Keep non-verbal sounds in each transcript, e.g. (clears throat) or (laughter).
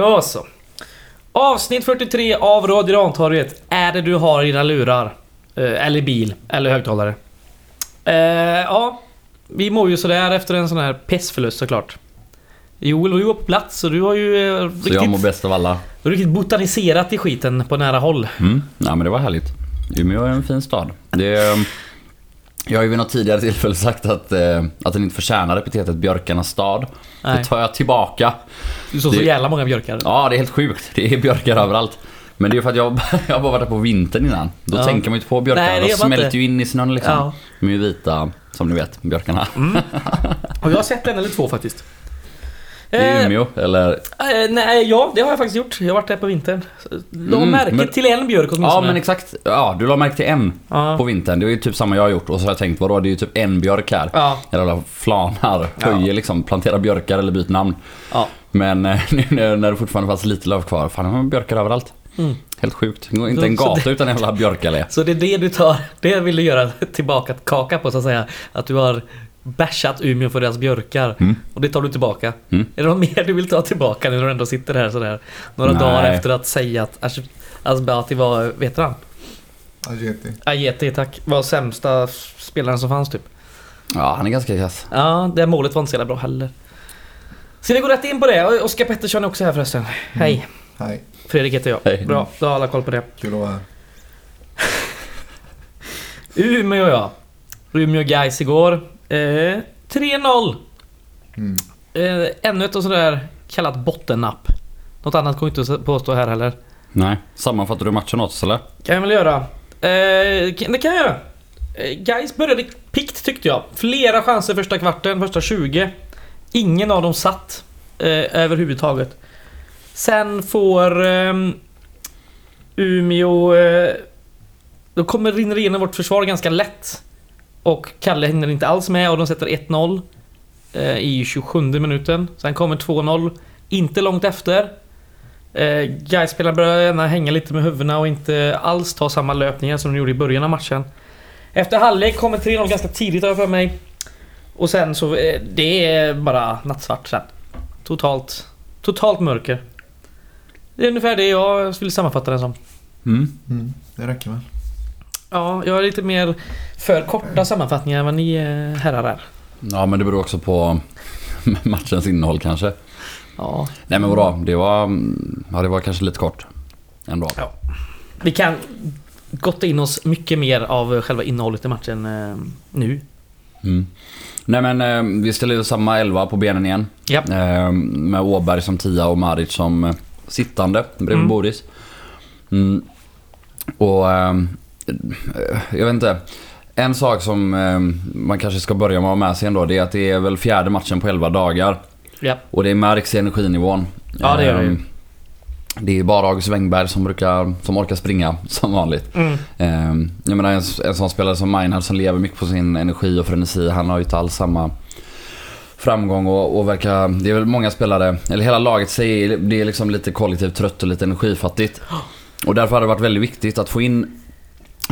Då så. Avsnitt 43 av Radio Rantorget är det du har i dina lurar. Eh, eller bil, eller högtalare. Eh, ja, vi mår ju sådär efter en sån här pestförlust såklart. Joel, du var på plats och du har ju eh, Så jag mår riktigt, bäst av alla. du har riktigt botaniserat i skiten på nära håll. Mm. Ja, men det var härligt. Umeå är en fin stad. Det jag har ju vid något tidigare tillfälle sagt att, eh, att den inte förtjänar epitetet björkarnas stad. Nej. Det tar jag tillbaka. Du såg så jävla många björkar. Ja, det är helt sjukt. Det är björkar överallt. Men det är för att jag, (laughs) jag har bara varit där på vintern innan. Då Ja. tänker man ju inte på björkarna. Nej, det De smälter inte. ju in i snön liksom. Ja. De är ju vita, som ni vet, björkarna. (laughs) Och jag har sett en eller två faktiskt. I Eh, Umeå, eller? Eh, nej, ja det har jag faktiskt gjort. Jag har varit där på vintern. La Mm, märke men- till en björk åtminstone. Ja, men exakt. Ja, du la märke till en Ja. på vintern. Det är ju typ samma jag har gjort. Och så har jag tänkt, vadå, det är ju typ en björk här. Ja. Eller flanar, höjer liksom, planterar björkar eller byter namn. Ja. Men eh, (laughs) nu när det fortfarande fanns lite löv kvar, fan det var björkar överallt. Mm. Helt sjukt. Det inte en gata utan en jävla björkallé. (laughs) Så det är det du tar, det vill du göra tillbaka kaka på så att säga. Att du har bashat Umeå för deras björkar. Mm. Och det tar du tillbaka. Mm. Är det något mer du vill ta tillbaka nu när du ändå sitter här sådär? Några Nej. dagar efter att säga att Asbati var, vet han? Ageti. Ajeti tack, var sämsta spelaren som fanns typ. Ja, han är ganska kass. Ja, det målet var inte så jävla bra heller. Ska vi gå rätt in på det? Och Oskar Pettersson är också här förresten. Hej! Hej, Fredrik heter jag. Hej. Bra, då har alla koll på det. kul att vara här. (laughs) Umeå ja. Umeå Gais igår. Eh, 3-0. Mm. Eh, ännu ett och sådär kallat bottennapp. Något annat går inte att påstå här heller. Nej. Sammanfattar du matchen åt oss eller? Kan jag väl göra. Eh, det kan jag göra. Eh, Gais började pikt tyckte jag. Flera chanser första kvarten, första 20. Ingen av dem satt eh, överhuvudtaget. Sen får ehm, Umeå... Eh, då kommer rinner igenom vårt försvar ganska lätt. Och Kalle hinner inte alls med och de sätter 1-0 eh, i 27 minuten. Sen kommer 2-0 inte långt efter. Eh, Gais-spelarna börjar gärna hänga lite med huvudena och inte alls ta samma löpningar som de gjorde i början av matchen. Efter halvlek kommer 3-0 ganska tidigt har jag för mig. Och sen så, eh, det är bara nattsvart sen. Totalt, totalt mörker. Det är ungefär det jag skulle sammanfatta den som. Mm. Mm, det räcker väl. Ja, jag har lite mer för korta sammanfattningar än vad ni eh, herrar är. Ja, men det beror också på (laughs) matchens innehåll kanske. Ja, Nej men vadå, det var, ja, det var kanske lite kort. Ändå. Ja. vi kan gotta in oss mycket mer av själva innehållet i matchen eh, nu. Mm. Nej men eh, vi ställer ju samma elva på benen igen. Ja. Med Åberg som tia och Maric som sittande bredvid Mm. Boris. Mm. Och jag vet inte. En sak som eh, man kanske ska börja med att ha med sig ändå det är att det är väl fjärde matchen på 11 dagar. Ja. Och det märks i energinivån. Ja, det gör det ju. Eh, Det är bara August Wengberg som, brukar, som orkar springa (laughs) som vanligt. Mm. Eh, jag menar en, en sån spelare som Meinhard som lever mycket på sin energi och frenesi. Han har ju inte alls samma framgång och, och verkar... Det är väl många spelare, eller hela laget säger det är liksom lite kollektivt trött och lite energifattigt. Och därför har det varit väldigt viktigt att få in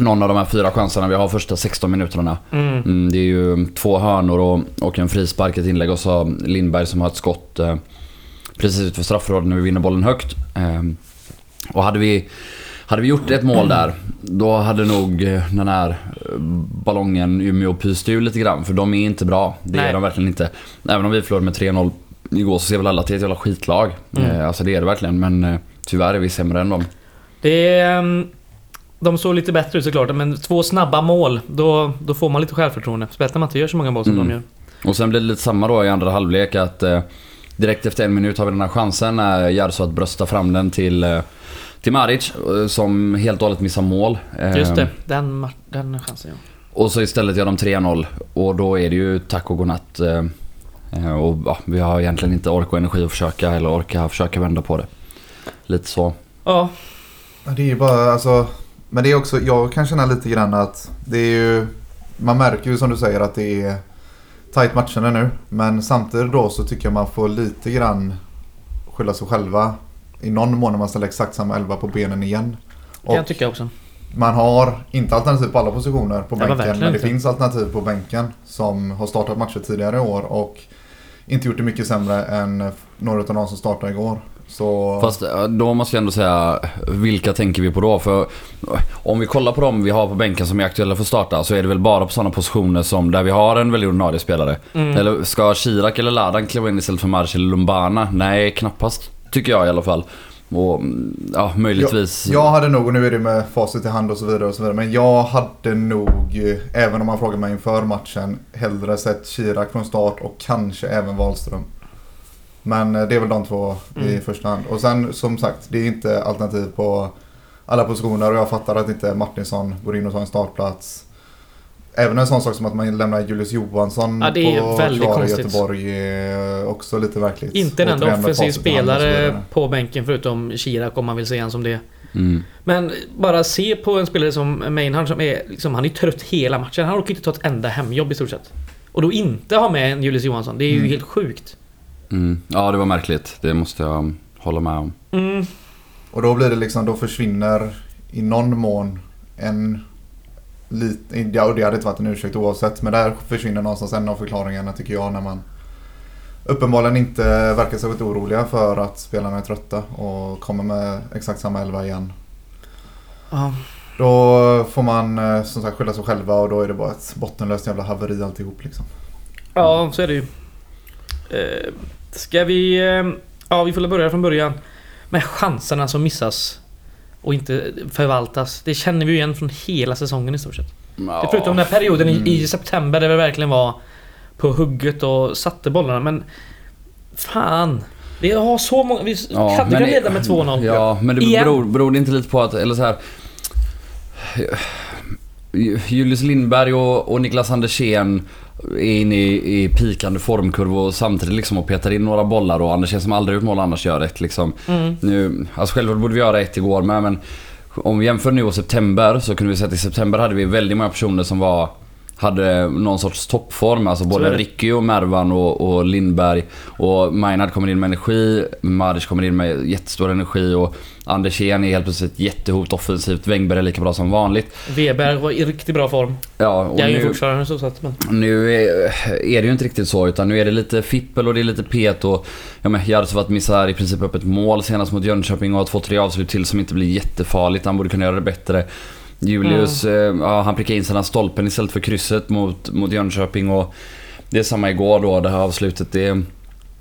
någon av de här fyra chanserna vi har första 16 minuterna. Mm. Mm, det är ju två hörnor och, och en frispark, ett inlägg och så Lindberg som har ett skott eh, precis utanför straffområdet när vi vinner bollen högt. Eh, och hade vi, hade vi gjort ett mål där, då hade nog eh, den här eh, ballongen Umeå pyst ur lite grann. För de är inte bra. Det Nej. är de verkligen inte. Även om vi förlorade med 3-0 igår så ser väl alla att det är ett jävla skitlag. Mm. Eh, alltså det är det verkligen. Men eh, tyvärr är vi sämre än dem. Det är... ehm, De såg lite bättre ut såklart, men två snabba mål, då, då får man lite självförtroende. Speciellt när man inte gör så många mål som Mm. de gör. Och sen blir det lite samma då i andra halvlek att eh, direkt efter en minut har vi den här chansen när Gerso att brösta fram den till, eh, till Maric eh, som helt och hållet missar mål. Eh, Just det, den, den chansen ja. Och så istället gör de 3-0 och då är det ju tack och godnatt. Eh, och ja, vi har egentligen inte ork och energi att försöka eller orka försöka vända på det. Lite så. Ja, Ja, Det är ju bara alltså. Men det är också, jag kan känna lite grann att det är ju. Man märker ju som du säger att det är tight matcherna nu. Men samtidigt då så tycker jag man får lite grann skylla sig själva. I någon mån när man ställer exakt samma elva på benen igen. det kan jag tycka också. man har inte alternativ på alla positioner på bänken. Men det inte. finns alternativ på bänken som har startat matcher tidigare i år. Och inte gjort det mycket sämre än några av de som startade igår. Så... Fast då måste jag ändå säga, vilka tänker vi på då? För om vi kollar på dem vi har på bänken som är aktuella för att starta så är det väl bara på sådana positioner som där vi har en väldigt ordinarie spelare. Mm. Eller ska Chirac eller Ladan kliva in istället för eller Lumbana? Nej, knappast. Tycker jag i alla fall. Och ja, möjligtvis... Jag, jag hade nog, och nu är det med facit i hand och så vidare och så vidare, men jag hade nog, eh, även om man frågar mig inför matchen, hellre sett Chirac från start och kanske även Wahlström. Men eh, det är väl de två i Mm. första hand. Och sen som sagt, det är inte alternativ på alla positioner och jag fattar att inte Martinsson går in och tar en startplats. Även en sån sak som att man lämnar Julius Johansson Ja, det är på väldigt kvar i. Göteborg är också lite verkligt. Inte en enda offensiv i spelare på bänken förutom Chirac om man vill säga han som det. Mm. Men bara se på en spelare som Maynard som är liksom, han är trött hela matchen. Han orkar inte ta ett enda hemjobb i stort sett. Och då inte ha med en Julius Johansson, det är ju Mm. helt sjukt. Mm. Ja, det var märkligt. Det måste jag hålla med om. Mm. Och då blir det liksom, då försvinner i någon mån en liten, ja och det hade inte varit en ursäkt oavsett, men där försvinner någonstans en av förklaringarna tycker jag när man uppenbarligen inte verkar särskilt oroliga för att spelarna är trötta och kommer med exakt samma elva igen. Ja. Då får man eh, som sagt skylla sig själva och då är det bara ett bottenlöst jävla haveri alltihop liksom. ja, så är det ju. Eh, ska vi... Eh, ja, vi får börja från början. Med chanserna som missas. Och inte förvaltas. Det känner vi ju igen från hela säsongen i stort sett. Ja. Förutom den här perioden Mm. i, i september där vi verkligen var på hugget och satte bollarna men... Fan! Vi har så många... Vi Ja, hade kunnat leda med 2-0. Ja, men det Igen. beror, beror det inte lite på att, eller så här. Julius Lindberg och, och Niklas Andersén är inne i, i pikande formkurva och samtidigt liksom och petar in några bollar och Andersén som aldrig gjort mål annars gör ett liksom. Mm. Nu, alltså självklart borde vi göra ett igår med men om vi jämför nu och september så kunde vi säga att i september hade vi väldigt många personer som var hade någon sorts toppform, alltså Så både. Ricky och Mervan och, och Lindberg. Och Maynard kommer in med energi, Maric kommer in med jättestor energi och Andersén är helt plötsligt jättehot offensivt. Wängberg är lika bra som vanligt. Weber var i riktigt bra form. Ja, och Det är ju nu, fortfarande så sett men... nu är, är det ju inte riktigt så utan nu är det lite fippel och det är lite pet och ja men Jarosvat missar i princip upp ett mål senast mot Jönköping och har två, tre avslut till som inte blir jättefarligt. Han borde kunna göra det bättre. Julius, eh, ja, han prickar in här stolpen istället för krysset mot, mot Jönköping och det är samma igår då, det här avslutet. Det,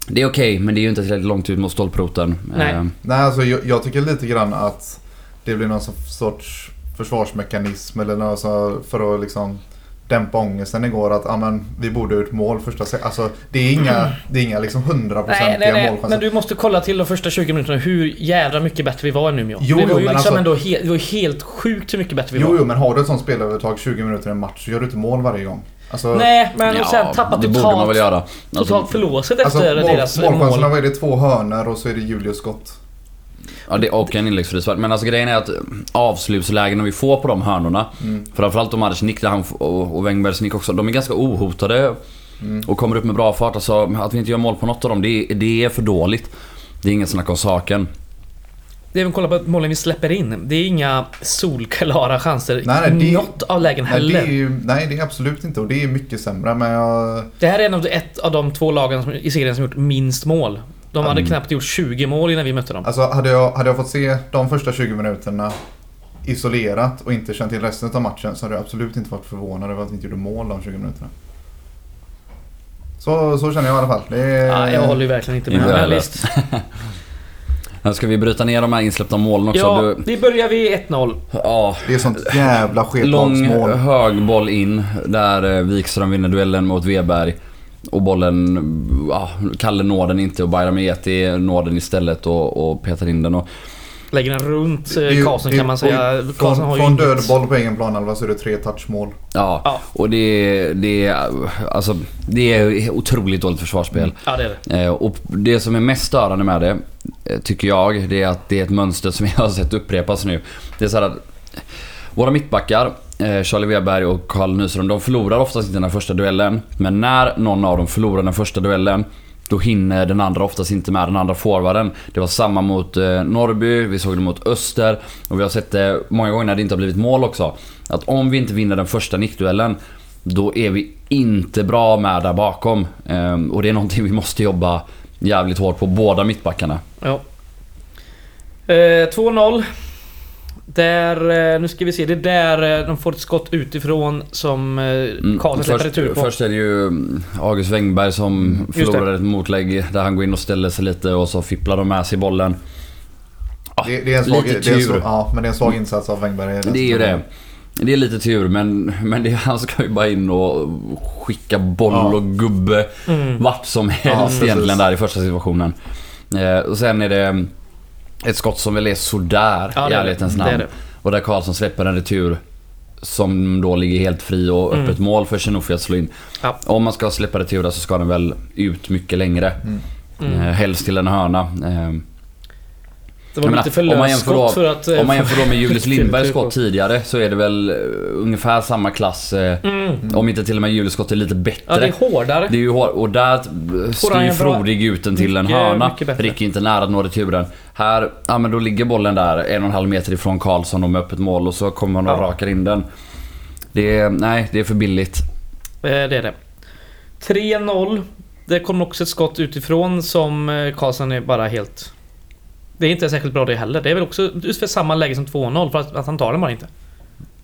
det är okej, men det är ju inte tillräckligt långt ut mot stolproten. Nej. Eh, Nej, alltså jag, jag tycker lite grann att det blir någon sorts försvarsmekanism eller något för att liksom dämpa ångesten igår att ah, men, vi borde ha gjort mål första se- Alltså det är inga, det är inga liksom hundraprocentiga målchanser. Men du måste kolla till de första 20 minuterna hur jävla mycket bättre vi var än Umeå. Jo, det var jo, ju men liksom alltså- ändå he- det var ju helt sjukt hur mycket bättre vi Jo, var. jo, men har du ett sånt spelövertag 20 minuter i en match så gör du inte mål varje gång. Alltså, Nej, men ja, sen tappa det borde man väl totalt, göra. totalt Alltså, förlåset alltså efter mål, deras målchanserna, mål. vad är det? Två hörnor och så är det Julius skott. Ja, det, och en inläggsfrispark. Men alltså grejen är att avslutslägena vi får på de hörnorna, Mm. framförallt om Maric nick han och, Wängbergs nick också, de är ganska ohotade Mm. och kommer upp med bra fart. Alltså, att vi inte gör mål på något av dem, det, är- det är för dåligt. Det är inget snack om saken. Det är väl kolla på målen vi släpper in. Det är inga solklara chanser Nej, nej, i det- något av lägen Nej det, heller. är ju, nej, det är absolut inte och det är mycket sämre men jag... Det här är en av, ett av de två lagen som, i serien som gjort minst mål. De hade Mm. knappt gjort 20 mål innan vi mötte dem. Alltså hade jag, hade jag fått se de första 20 minuterna isolerat och inte känt till resten av matchen så hade jag absolut inte varit förvånad över att vi inte gjorde mål de 20 minuterna. Så, så känner jag i alla fall. Det är, Ja, jag håller ju verkligen inte med. Inte visst. (laughs) Men ska vi bryta ner de här insläppta målen också? Ja, Du, vi börjar vid 1-0. ja, det är sånt jävla lång sketlagsmål. hög boll in där eh, Wikström vinner duellen mot Weberg. Och bollen, ja, Kalle når den inte och Bayram Eti når den istället och, och petar in den. Och, Lägger den runt eh, Karlsson kan man säga. Från, Karlsson har ju från död boll på egen planhalva så är det tre touchmål. ja, Ja. och det, det, alltså, det är otroligt dåligt försvarsspel. Ja, det är det. Eh, Och det som är mest störande med det, eh, tycker jag, det är att det är ett mönster som jag har sett upprepas nu. Det är så här att våra mittbackar, Eh, Charlie Weberg och Karl Nyström, de förlorar oftast inte den första duellen. Men när någon av dem förlorar den första duellen, då hinner den andra oftast inte med den andra forwarden. Det var samma mot eh, Norrby, vi såg det mot Öster och vi har sett det många gånger när det inte har blivit mål också. Att om vi inte vinner den första nickduellen då är vi inte bra med där bakom. Ehm, och det är någonting vi måste jobba jävligt hårt på, båda mittbackarna. Ja. Eh, 2-0. Där, eh, nu ska vi se, det är där eh, de får ett skott utifrån som eh, Mm, Karlsson släpper retur på. först är det ju mm, August Wengberg som det. förlorar ett motlägg där han går in och ställer sig lite och så fipplar de med sig bollen. Det, det är en svag, Lite svag, tur. ja, men det är en svag insats av Wengberg. Det är ju det. Det är lite tur men, men det, han ska ju bara in och skicka boll Ja. och gubbe Mm. vart som Ja, helst precis. egentligen där i första situationen. Eh, och sen är det ett skott som väl är sådär Ja, i ärlighetens det. Det namn. det. Och där Karlsson släpper en retur som då ligger helt fri och Mm. öppet mål för Chinoofi att slå in. Ja. Om man ska släppa returer så ska den väl ut mycket längre. Mm. Eh, helst till en hörna. Det var jag lite för menar, om man löst skott för att... eh, om man jämför då med (laughs) Julius Lindbergs skott tidigare så är det väl eh, ungefär samma klass. Eh, Mm. Om inte till och med Julius skott är lite bättre. Ja, det är hårdare. Det är ju hår- och där styr Frodig ut den till en mycket- hörna. mycket bättre. Rick är inte nära att nå returen. Här, ja men då ligger bollen där en och en halv meter ifrån Karlsson och med öppet mål och så kommer han och Ja. rakar in den. Det är, nej, det är för billigt. Det är det. 3-0. Det kom också ett skott utifrån som Karlsson är bara helt... Det är inte särskilt bra det heller. Det är väl också ungefär samma läge som 2-0 för att, att han tar den bara inte.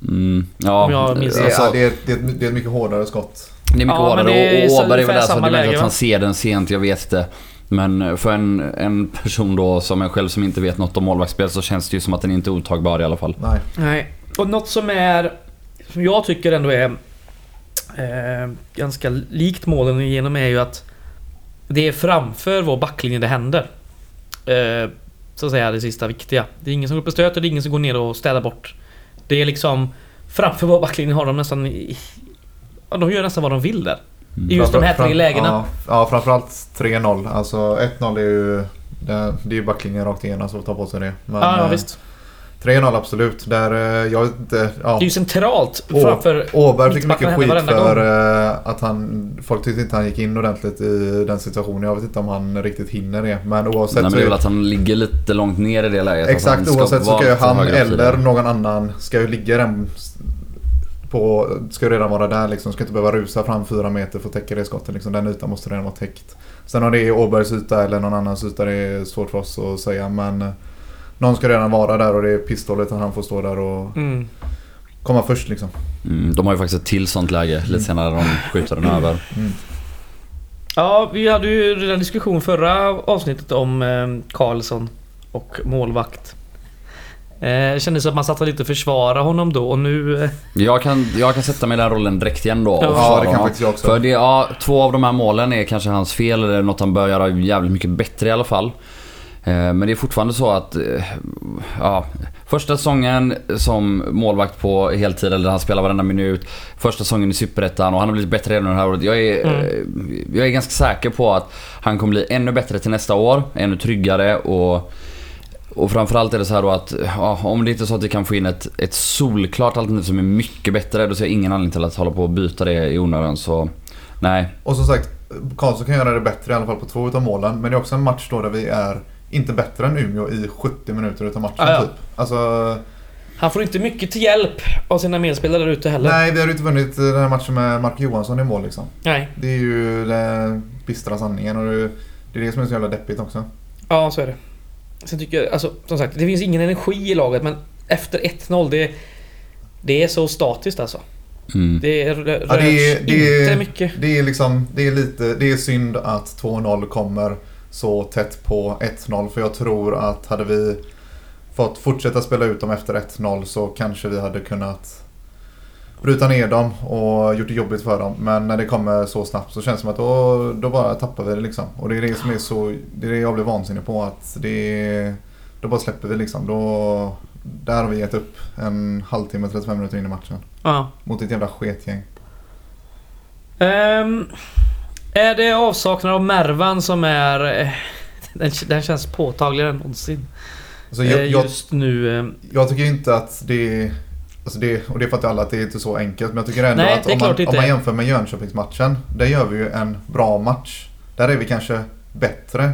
Mm, ja, Om jag minns Det är, alltså, det, är, det, är det är ett mycket hårdare skott. Det är mycket Ja, hårdare det är och, Åberg är väl där så det läge, att han ser den sent, jag vet det. Men för en, en person då som jag själv som inte vet något om målvaktsspel så känns det ju som att den inte är otagbar i alla fall. Nej. Nej. Och något som är... Som jag tycker ändå är... Eh, ganska likt målen igenom är ju att... Det är framför vår backlinje det händer. Eh, så att säga det sista viktiga. Det är ingen som går upp och stöter, det är ingen som går ner och städar bort. Det är liksom... Framför vår backlinje har de nästan... i- Ja, de gör nästan vad de vill där. I just de här tre lägena. Ja, ja framförallt 3-0. Alltså 1-0 är ju... Det, det är ju backlinjen rakt igenom som tar på sig det. Men ja, ja, eh, visst. 3-0 absolut. Där, eh, jag vet inte... Ja. Det är ju centralt framför... Åberg fick mycket skit för gång. eh, att han... Folk tyckte inte han gick in ordentligt i den situationen. Jag vet inte om han riktigt hinner det. Men oavsett Nej, men så det är väl att han ligger lite långt ner i det läget. Exakt, oavsett så ska ju han eller någon annan ska ju ligga den på, ska ju redan vara där liksom. Ska inte behöva rusa fram fyra meter för att täcka det skottet liksom. Den ytan måste redan vara täckt. Sen om det är Åbergs yta eller någon annans yta det är svårt för oss att säga men eh, Någon ska redan vara där och det är pissdåligt att han får stå där och Mm. komma först liksom. Mm, de har ju faktiskt ett till sånt läge lite senare när de skjuter den över. Mm. Ja, vi hade ju redan diskussion förra avsnittet om eh, Karlsson och målvakt. Eh, kändes som att man satt och lite försvara honom då och nu... Eh, Jag kan, jag kan sätta mig i den rollen direkt igen då. och Ja, det kan honom. faktiskt jag också. För det, ja, två av de här målen är kanske hans fel eller något han bör göra jävligt mycket bättre i alla fall. Eh, Men det är fortfarande så att, eh, ja, första säsongen som målvakt på heltid, eller han spelar varenda minut. Första säsongen i Superettan och han har blivit bättre redan det här året. Jag är, Mm. eh, jag är ganska säker på att han kommer bli ännu bättre till nästa år, ännu tryggare och och framförallt är det så här då att ja, om det inte är så att vi kan få in ett, ett solklart alternativ som är mycket bättre, då ser jag ingen anledning till att hålla på och byta det i onödan. Så nej. Och som sagt, Karlsson kan göra det bättre i alla fall på två utav målen. Men det är också en match då där vi är inte bättre än Umeå i 70 minuter utav matchen Ja, ja. typ. Alltså, han får inte mycket till hjälp av sina medspelare där ute heller. nej vi har ju inte vunnit den här matchen med Mark Johansson i mål liksom. Nej. Det är ju den bistra sanningen och det, är det som är så jävla deppigt också. Ja, så är det. Sen tycker jag, alltså som sagt, det finns ingen energi i laget men efter 1-0 det... Det är så statiskt alltså. Mm. Det rör Ja, det är- det är- inte mycket. Det är liksom, det är lite, det är synd att 2-0 kommer så tätt på 1-0 för jag tror att hade vi fått fortsätta spela ut dem efter 1-0 så kanske vi hade kunnat bryta ner dem och gjort det jobbigt för dem. Men när det kommer så snabbt så känns det som att då, då bara tappar vi det liksom. Och det är det som är så, det är det jag blir vansinnig på att det då bara släpper vi liksom. Då, där har vi gett upp en halvtimme, 35 minuter in i matchen. Ja. Mot ett jävla sketgäng. Ehm, är det avsaknad av Mervan som är... eh, Den, den känns påtagligare än någonsin. Alltså jag, Eh, jag, Just nu... eh, Jag tycker inte att det. Alltså det, och det fattar alla att det är inte så enkelt. Men jag tycker ändå Nej, att om man, om man jämför med Jönköpingsmatchen. Där gör vi ju en bra match. Där är vi kanske bättre.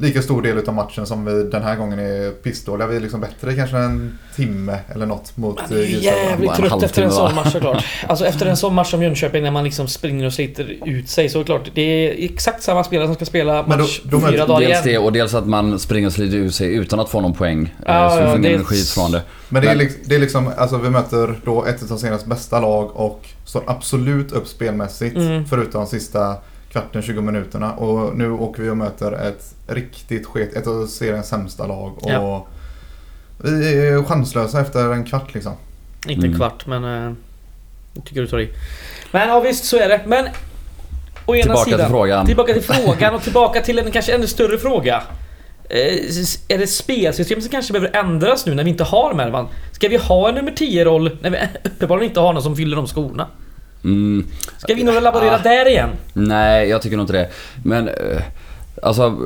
Lika stor del av matchen som vi den här gången är pissdåliga. Vi är liksom bättre kanske en timme eller något mot Man eh, är jävligt trött efter en sån match såklart. (laughs) Alltså efter en sån match som Jönköping när man liksom springer och sliter ut sig så är det klart det är exakt samma spelare som ska spela Men då- match då möter- fyra dagar Dels igen. det och dels att man springer och sliter ut sig utan att få någon poäng. Ja, Eh, så ja, du får det- ingen energi från det. Men det är, liksom, det är liksom, alltså vi möter då ett av senaste bästa lag och står absolut upp spelmässigt. Mm. Förutom de sista kvarten, 20 minuterna. Och nu åker vi och möter ett riktigt sket, ett av seriens sämsta lag. Och Ja. vi är chanslösa efter en kvart liksom. Inte en Mm. kvart men... Uh, jag tycker du tar i. Men ja visst så är det. Men... Å ena Tillbaka sidan, till frågan. Tillbaka till frågan och tillbaka till en kanske ännu större fråga. Eh, Är det spelsystemet som kanske behöver ändras nu när vi inte har Mervan? Ska vi ha en nummer 10-roll när vi (laughs) uppenbarligen inte har någon som fyller de skorna? Mm, Ska vi nog laborera Ah. där igen? nej, jag tycker nog inte det. Men... eh, Alltså,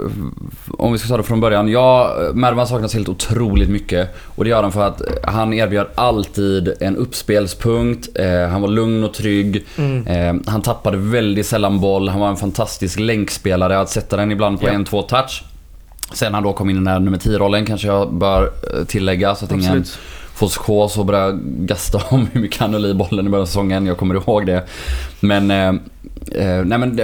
om vi ska ta det från början. Ja, Mervan saknas helt otroligt mycket. Och det gör han för att han erbjöd alltid en uppspelspunkt. Eh, han var lugn och trygg. Mm. Eh, han tappade väldigt sällan boll. Han var en fantastisk länkspelare. Att sätta den ibland på Ja. en, två touch. Sen han då kom in i den här nummer 10-rollen kanske jag bör eh, tillägga. Så att ingen Absolut. får psykos och började gasta om hur mycket han höll i bollen i början av säsongen. Jag kommer ihåg det. Men, eh, eh nej men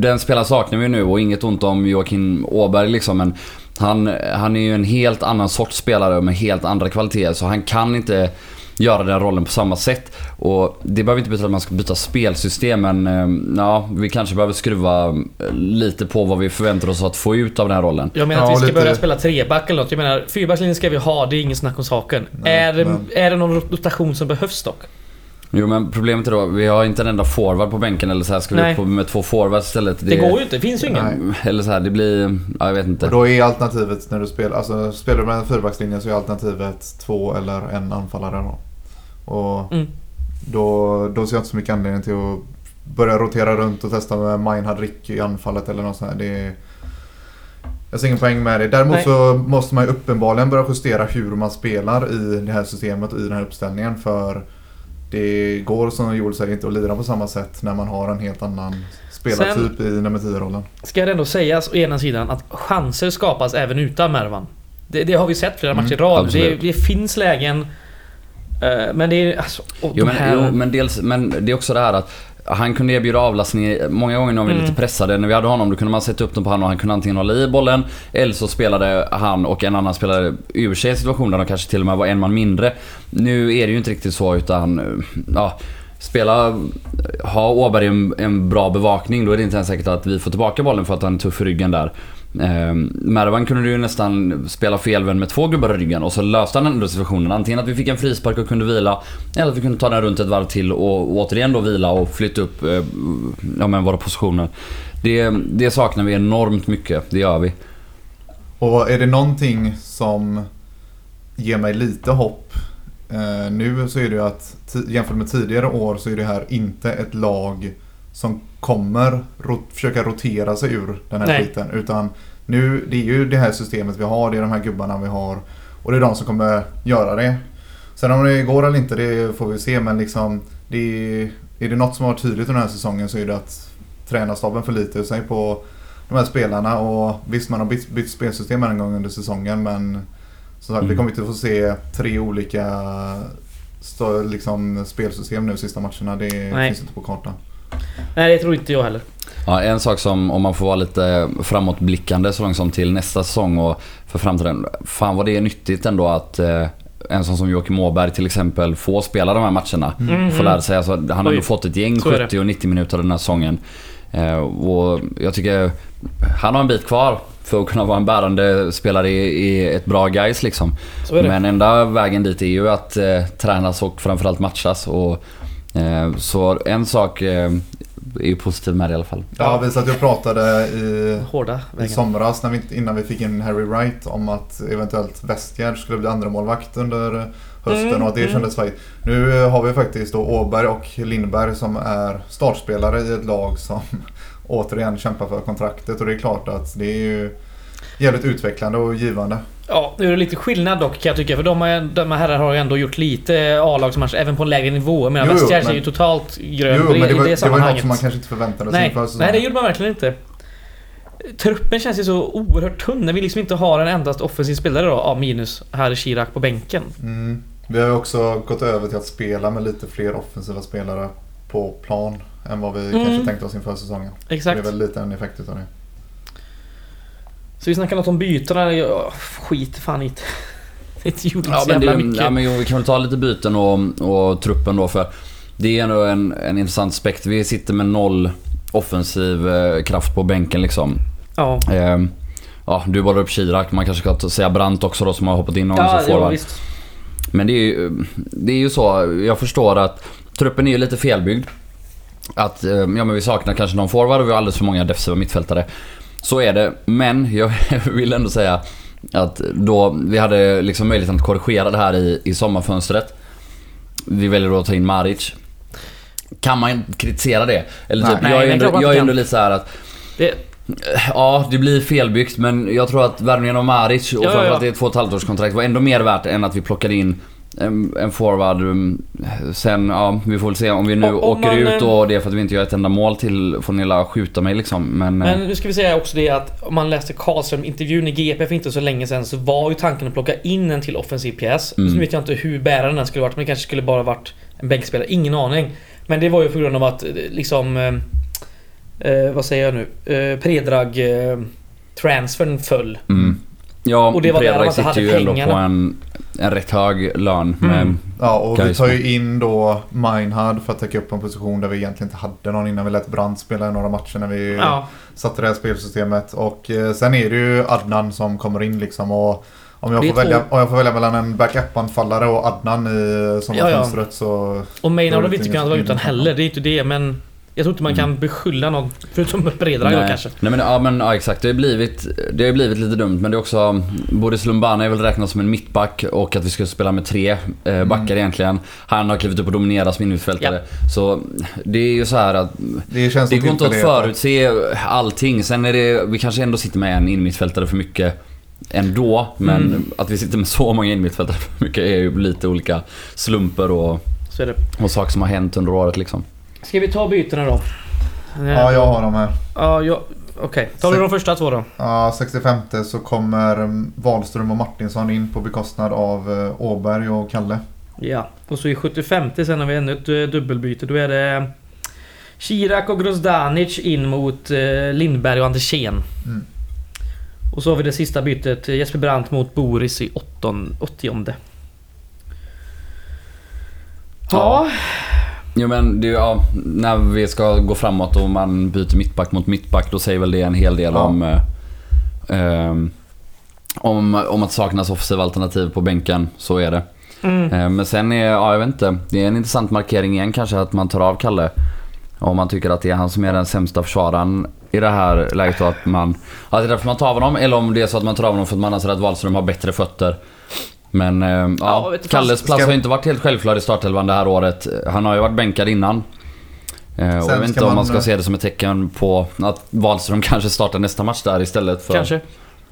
den spelaren saknar vi nu och inget ont om Joakim Åberg liksom. Men han, han är ju en helt annan sorts spelare med helt andra kvaliteter. Så han kan inte göra den rollen på samma sätt. Och det behöver inte betyda att man ska byta spelsystem men eh, ja, vi kanske behöver skruva eh, lite på vad vi förväntar oss att få ut av den här rollen. Jag menar att Ja, vi ska lite- börja spela treback eller något. Jag menar fyrbackslinjen ska vi ha, det är ingen snack om saken. Nej, är, det, men- är det någon rotation som behövs dock? Jo men problemet är då, vi har inte en enda forward på bänken eller så här ska vi Nej. upp med två forwards istället. Det, går ju inte, det finns ju ingen. Nej. Eller så här, det blir... Ja, jag vet inte. Och då är alternativet när du spelar, alltså spelar du med en fyrbackslinje så är alternativet två eller en anfallare då. Och Mm. då, då ser jag inte så mycket anledning till att börja rotera runt och testa med Meinhard Ricky i anfallet eller något sånt här. Det är, jag ser ingen poäng med det. Däremot Nej. så måste man ju uppenbarligen börja justera hur man spelar i det här systemet och i den här uppställningen. För det går som Joel säger inte att lira på samma sätt när man har en helt annan spelartyp i nummer 10-rollen. Ska det ändå sägas å ena sidan att chanser skapas även utan Mervan. Det, det har vi sett flera Mm, matcher i rad. Det, det finns lägen. eh, men det är alltså... Jo men, här, jo men dels, men det är också det här att han kunde erbjuda avlastning många gånger när vi var Mm. lite pressade. När vi hade honom då kunde man sätta upp den på honom och han kunde antingen hålla i bollen eller så spelade han och en annan spelare ur sig i situationen där de kanske till och med var en man mindre. Nu är det ju inte riktigt så utan ja, spela, ha Åberg en, en bra bevakning då är det inte ens säkert att vi får tillbaka bollen för att han är tuff i ryggen där. Eh, Mervan kunde ju nästan spela felvänd med två gubbar i ryggen och så löste han ändå situationen. Antingen att vi fick en frispark och kunde vila eller att vi kunde ta den runt ett varv till och återigen då vila och flytta upp eh, ja, men våra positioner. Det, det saknar vi enormt mycket, det gör vi. Och är det någonting som ger mig lite hopp eh, nu så är det ju att jämfört med tidigare år så är det här inte ett lag som kommer ro- försöka rotera sig ur den här Nej. skiten. Utan nu, det är ju det här systemet vi har, det är de här gubbarna vi har och det är de som kommer göra det. Sen om det går eller inte, det får vi se men liksom det är, är det något som har varit tydligt under den här säsongen så är det att tränarstaben förlitar sig på de här spelarna och visst man har bytt, bytt spelsystem en gång under säsongen men som sagt vi Mm. kommer inte få se tre olika liksom, spelsystem nu sista matcherna. Det Nej. finns inte på kartan. Nej, det tror inte jag heller. Ja, en sak som, om man får vara lite framåtblickande så långt som till nästa säsong och för framtiden. Fan vad det är nyttigt ändå att eh, en sån som Joakim Åberg till exempel får spela de här matcherna. Mm, Får lära sig. Alltså, han har ändå fått ett gäng Så är det. 70 och 90 minuter den här säsongen. Eh, och jag tycker han har en bit kvar för att kunna vara en bärande spelare i, i ett bra guys liksom. Men enda vägen dit är ju att eh, tränas och framförallt matchas. Och, så en sak eh, är ju positiv med det i alla fall. Ja, vi satt och pratade i, Hårda i somras när vi, inte- innan vi fick in Harry Wright om att eventuellt Westgård skulle bli andra målvakt under hösten Mm, och att det mm. kändes svajigt. Nu eh, har vi faktiskt då Åberg och Lindberg som är startspelare i ett lag som (laughs) återigen kämpar för kontraktet och det är klart att det är ju jävligt utvecklande och givande. Ja, nu är det lite skillnad dock kan jag tycka. För de, har, de här herrarna har ju ändå gjort lite A-lagsmatcher även på en lägre nivå. Jag jo, Westgårds är men- ju totalt grön Jo, det, men det var, i det det var ju något sammanhanget. som man kanske inte förväntade sig nej, inför säsongen. nej, det gjorde man verkligen inte. Truppen känns ju så oerhört tunn när vi liksom inte har en endast offensiv spelare då, ja, minus Harry Chirac på bänken. Mm. Vi har ju också gått över till att spela med lite fler offensiva spelare på plan än vad vi Mm. kanske tänkte oss inför säsongen. Exakt. Det är väl lite en effekt utav det. Så vi snackar något om bytena, jag skit fan i det. Det gjorde inte Ja men, det, mycket. ja, men jo, vi kan väl ta lite byten och, och truppen då för det är ändå en, en intressant aspekt. Vi sitter med noll offensiv eh, kraft på bänken liksom. ja. Eh, ja, du bollar upp Chirac, man kanske ska säga Brandt också då som har hoppat in och Ja, ja, visst. Men det är, ju, det är ju så, jag förstår att truppen är ju lite felbyggd. Att, eh, ja men vi saknar kanske någon forward och vi har alldeles för många defensiva mittfältare. Så är det, men jag (laughs) vill ändå säga att då vi hade liksom möjligheten att korrigera det här i, i sommarfönstret. Vi väljer då att ta in Maric. Kan man kritisera det? Eller typ, Nej, jag är nej, ändå, man jag är ändå lite så här att Det, Ja, det blir felbyggt men jag tror att värvningen av Maric och Ja, framförallt ja. det är ett två och ett halvt års kontrakt var ändå mer värt än att vi plockade in en, en forward. um, Sen, ja, vi får väl se om vi nu om åker man, ut eh, och det är för att vi inte gör ett enda mål till får ni la skjuta mig liksom. Men, men eh, nu ska vi säga också det att om man läste Karlström-intervjun i GP för inte så länge sedan så var ju tanken att plocka in en till offensiv pjäs. Mm. Så nu vet jag inte hur bärande den skulle varit, men det kanske skulle bara varit en bänkspelare. Ingen aning. Men det var ju på grund av att eh, liksom... Eh, eh, vad säger jag nu? Eh, Predrag... Eh, föll. mm. Ja, Och det var där Predrag man inte sitter hade ju ändå på en, en rätt hög lön. Mm. Ja, och vi tar ju in då Meinhard för att täcka upp en position där vi egentligen inte hade någon innan vi lät Brandt spela i några matcher när vi Ja. satte det här spelsystemet. Och eh, sen är det ju Adnan som kommer in liksom och om jag, får välja, om jag får välja mellan en backup-anfallare och Adnan i sommarfönstret så... Och Maynard har vi inte kunnat vara utan som- heller. Det är inte det, men... Jag tror inte man kan beskylla någon, förutom Predrag nej, kanske. nej men, ja, men ja, exakt. Det har blivit, det har blivit lite dumt men det är också... Boris Lumbana är väl räknad som en mittback och att vi ska spela med tre eh, backar egentligen. Han har klivit upp och dominerat som innermittfältare. Så det är ju så här att Det känns det går inte att förutse allting. Sen är det, vi kanske ändå sitter med en innermittfältare för mycket ändå. Men Mm. att vi sitter med så många innermittfältare för mycket är ju lite olika slumper och, Så är det. och saker som har hänt under året liksom. Ska vi ta bytena då? Ja, jag har dem här. Ja, jag... Okej. Tar du de första två då? Ja, 65 så kommer mm, Wahlström och Martinsson in på bekostnad av eh, Åberg och Kalle. Ja. Och så i 75 sen har vi ännu ett eh, dubbelbyte. Då är det... Chirac och Grozdanic in mot eh, Lindberg och Andersén. Mm. Och så har vi det sista bytet. Jesper Brandt mot Boris i 80 åttionde. Ja. Jo men det, ja, när vi ska gå framåt och man byter mittback mot mittback då säger väl det en hel del Ja. om, eh, ehm, om, om att saknas offensiva alternativ på bänken. Så är det. Mm. Eh, Men sen är, ja jag vet inte. Det är en intressant markering igen kanske att man tar av Kalle. Om man tycker att det är han som är den sämsta försvararen i det här läget och att man... Att det är därför man tar av honom eller om det är så att man tar av honom för att man anser att Wahlström har bättre fötter. Men eh, Ja, ja, vet du, Kalles plats har inte varit helt självklar i startelvan det här året. Han har ju varit bänkad innan. Eh, och jag vet inte om man ska se det som ett tecken på att Wahlström (laughs) kanske startar nästa match där istället för... Kanske.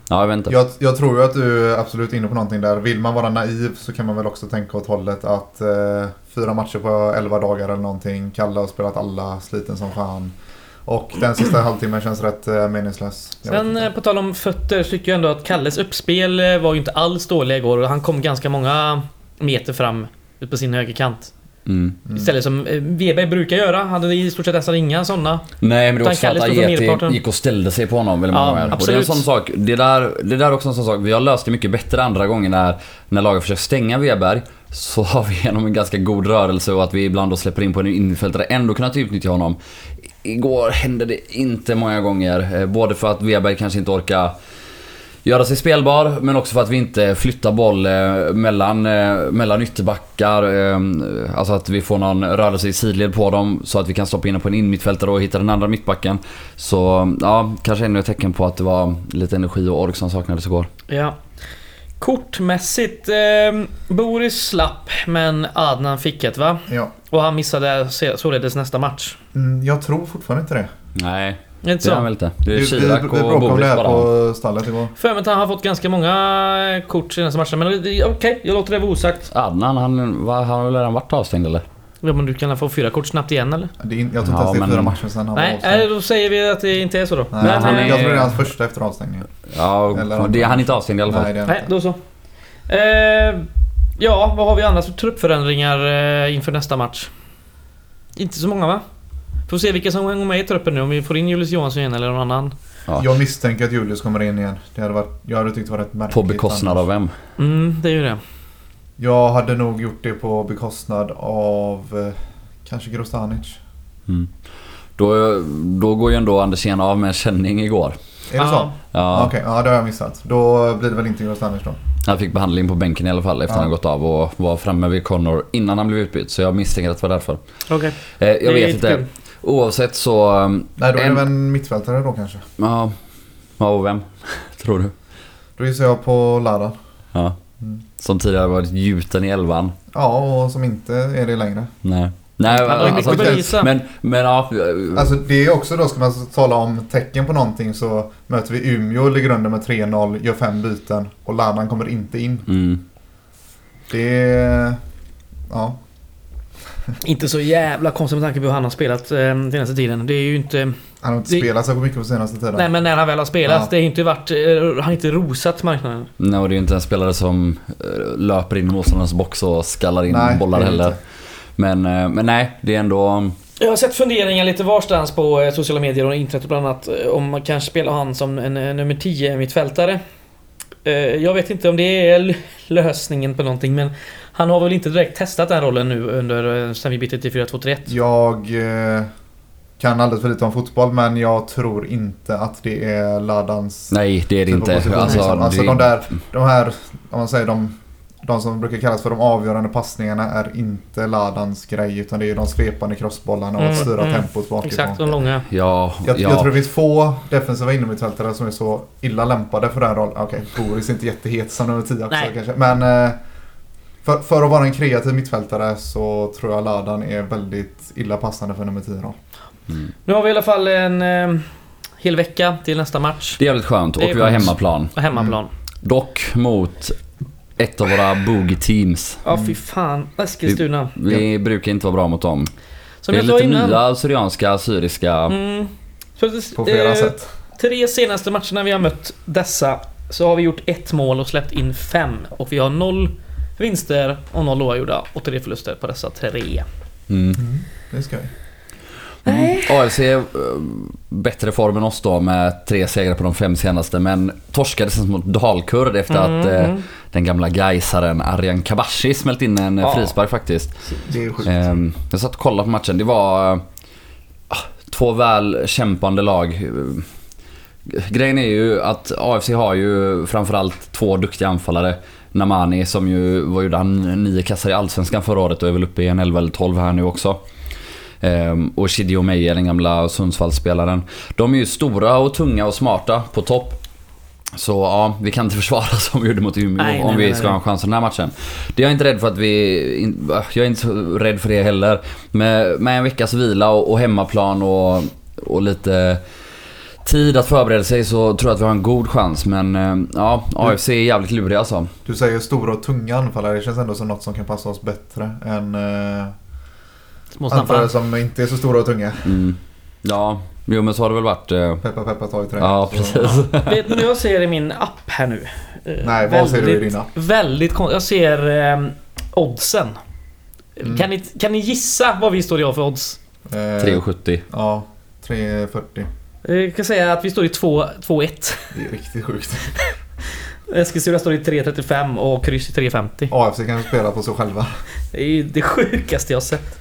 Ja, jag vet inte. Jag, jag tror ju att du är absolut inne på någonting där. Vill man vara naiv så kan man väl också tänka åt hållet att eh, fyra matcher på elva dagar eller någonting. Kalle har spelat alla, sliten som fan. Och den sista halvtimmen känns rätt eh, meningslös. Sen eh, på tal om fötter så tycker jag ändå att Kalles uppspel eh, var ju inte alls dåliga igår och han kom ganska många meter fram ut på sin högerkant. Mm. Mm. Istället som Weber brukar göra. Han hade i stort sett nästan inga sådana. Nej men det var också för att Ajeti gick och ställde sig på honom väldigt många Ja, gånger. Och det är en absolut. sån sak. Det där, det där är också en sån sak. Vi har löst det mycket bättre andra gånger när, när laget försöker stänga Weberg. Så har vi genom en ganska god rörelse och att vi ibland då släpper in på en innerfältare ändå kunnat utnyttja honom. Igår hände det inte många gånger. Eh, både för att Weberg kanske inte orkar göra sig spelbar men också för att vi inte flyttar boll eh, mellan, eh, mellan ytterbackar. Alltså att vi får någon rörelse i sidled på dem så att vi kan stoppa in på en inmittfältare och hitta den andra mittbacken. Så ja, kanske ännu ett tecken på att det var lite energi och ork som saknades igår. Ja. Kortmässigt, eh, Boris slapp men Adnan fick ett va? Ja. Och han missade således nästa match. Mm, jag tror fortfarande inte det. Nej, inte det är han så? väl inte. Det Vi, är vi, vi Chirac och bråkade om det Boris här bara. på stallet igår. För mig att han har fått ganska många eh, kort senaste matcherna men det- okej, jag låter det vara osagt. Adnan, han, han har väl redan varit avstängd eller? Ja, men du kan få fyra kort snabbt igen eller? Det är, in- jag tror Ja, inte ens det är fyra matcher sen han var Nej, avstängd. nej, då säger vi att det inte är så då. Nej, Men, han eh, är- Jag tror det är hans första efter avstängningen. Ja, Eller- det, han är inte avstängd i alla fall. Nej, det är Nej, inte. då så. Eh, ja, vad har vi annars för truppförändringar eh, inför nästa match? Inte så många va? Får se vilka som går med i truppen nu. Om vi får in Julius Johansson igen eller någon annan. Ja. Jag misstänker att Julius kommer in igen. Det hade varit, jag hade tyckt det var rätt märkligt. På bekostnad annars. av vem? Mm, det är ju det. Jag hade nog gjort det på bekostnad av eh, kanske Grostanic. Mm. Då, då går ju ändå Andersén av med en känning igår. Är det så? Ja, Okej, ja det har jag missat. Då blir det väl inte Grostanic då. Han fick behandling på bänken i alla fall efter Ja. han gått av och var framme vid Connor innan han blev utbytt. Så jag misstänker att det var därför. Okej. Eh, jag Det vet inte kul. Oavsett så... um, Nej, då är En- det väl en mittfältare då kanske. Ja, ja och vem? (laughs) Tror du? Då gissar jag på Ladan. Ja. Mm. Som tidigare varit gjuten i elvan. Ja, och som inte är det längre. Nej. Nej, alltså, bevisa. men, men ja. Alltså det är också då, ska man tala om tecken på någonting så möter vi Umeå, ligger under med 3-0, gör fem byten och Ladan kommer inte in. Mm. Det är... Ja. Inte så jävla konstigt med tanke på hur han har spelat eh, senaste tiden. Det är ju inte... Han har inte Det- spelat så mycket på senaste tiden. Nej men när han väl har spelat. Ja. Det har inte varit... Eh, han har inte rosat marknaden. Nej, och det är ju inte en spelare som eh, löper in i motståndarens box och skallar in Nej, bollar heller. inte. Men, eh, men nej, det är ändå... Jag har sett funderingar lite varstans på sociala medier och internet bland annat om man kanske spelar han som en eh, nummer 10 mittfältare. Jag vet inte om det är lösningen på någonting men han har väl inte direkt testat den rollen nu under sen vi bytte till 4-2-3-1. Jag eh, kan alldeles för lite om fotboll men jag tror inte att det är Ladans Nej, det är det inte. position, Alltså, liksom. alltså det, de där, de här, om man säger de, de som brukar kallas för de avgörande passningarna är inte Ladans grej utan det är de svepande crossbollarna och att Mm, styra mm. tempot bakifrån. Exakt, de långa. Ja, Jag, ja. jag tror det finns få defensiva innermittfältare som är så illa lämpade för den rollen. Okej, Boris är inte jättehet som nummer 10 också Nej. kanske. Men eh, för, för att vara en kreativ mittfältare så tror jag Ladan är väldigt illa passande för nummer 10 då. Mm. Nu har vi i alla fall en eh, hel vecka till nästa match. Det är jävligt skönt och vi har hemmaplan. På hemmaplan. Dock mot ett av våra boogie teams. Ja fy fan. Eskilstuna. Vi brukar inte vara bra mot dem. Som det är lite innan. nya syrianska, syriska. Mm. Så det- På flera eh, sätt. Tre senaste matcherna vi har mött dessa så har vi gjort ett mål och släppt in fem. Och vi har noll vinster och noll oavgjorda och tre förluster på dessa tre. Mm. Det ska vi. Mm. AFC är eh, bättre form än oss då med tre segrar på de fem senaste men torskade sen mot Dalkurd efter att eh, Mm. den gamla gaisaren Arjan Kabashi smält in en eh, Ja. frispark faktiskt. Det är sjukt. Ehm, jag satt och kollade på matchen. Det var eh, två väl kämpande lag. Eh, Grejen är ju att AFC har ju framförallt två duktiga anfallare. Namani som ju, vad gjorde han, nio kassar i Allsvenskan förra året och är väl uppe i en 11 eller 12 här nu också. Ehm, och Shidio Meyer, den gamla Sundsvallsspelaren. De är ju stora och tunga och smarta på topp. Så ja, vi kan inte (laughs) försvara som vi gjorde mot Umeå Nej, om nej, vi nej, ska nej. ha en chans i den här matchen. Det är jag inte rädd för att vi... Jag är inte så rädd för det heller. Med, med en veckas vila och, och hemmaplan och, och lite tid att förbereda sig så tror jag att vi har en god chans. Men eh, ja, AFC är jävligt luriga alltså. Du säger stora och tunga anfallare. Det känns ändå som något som kan passa oss bättre än eh, Små snabba. anfallare som inte är så stora och tunga. Mm. Ja, jo men så har det väl varit. eh, Peppa peppa ta i trä. Ja, precis. Vet ni vad jag ser i min app här nu? Eh, Nej, vad ser du i väldigt- din app? Väldigt kon- Jag ser eh, oddsen. Mm. Kan, ni, kan ni gissa vad vi står i för odds? Eh, 3,70. Ja, 3,40. Eh, Jag kan säga att vi står i 2 2-1. Det är riktigt sjukt. (laughs) Eskilstuna står i 3.35 och kryss i 3.50. AFC kanske spelar på sig själva. Det är ju det sjukaste jag sett.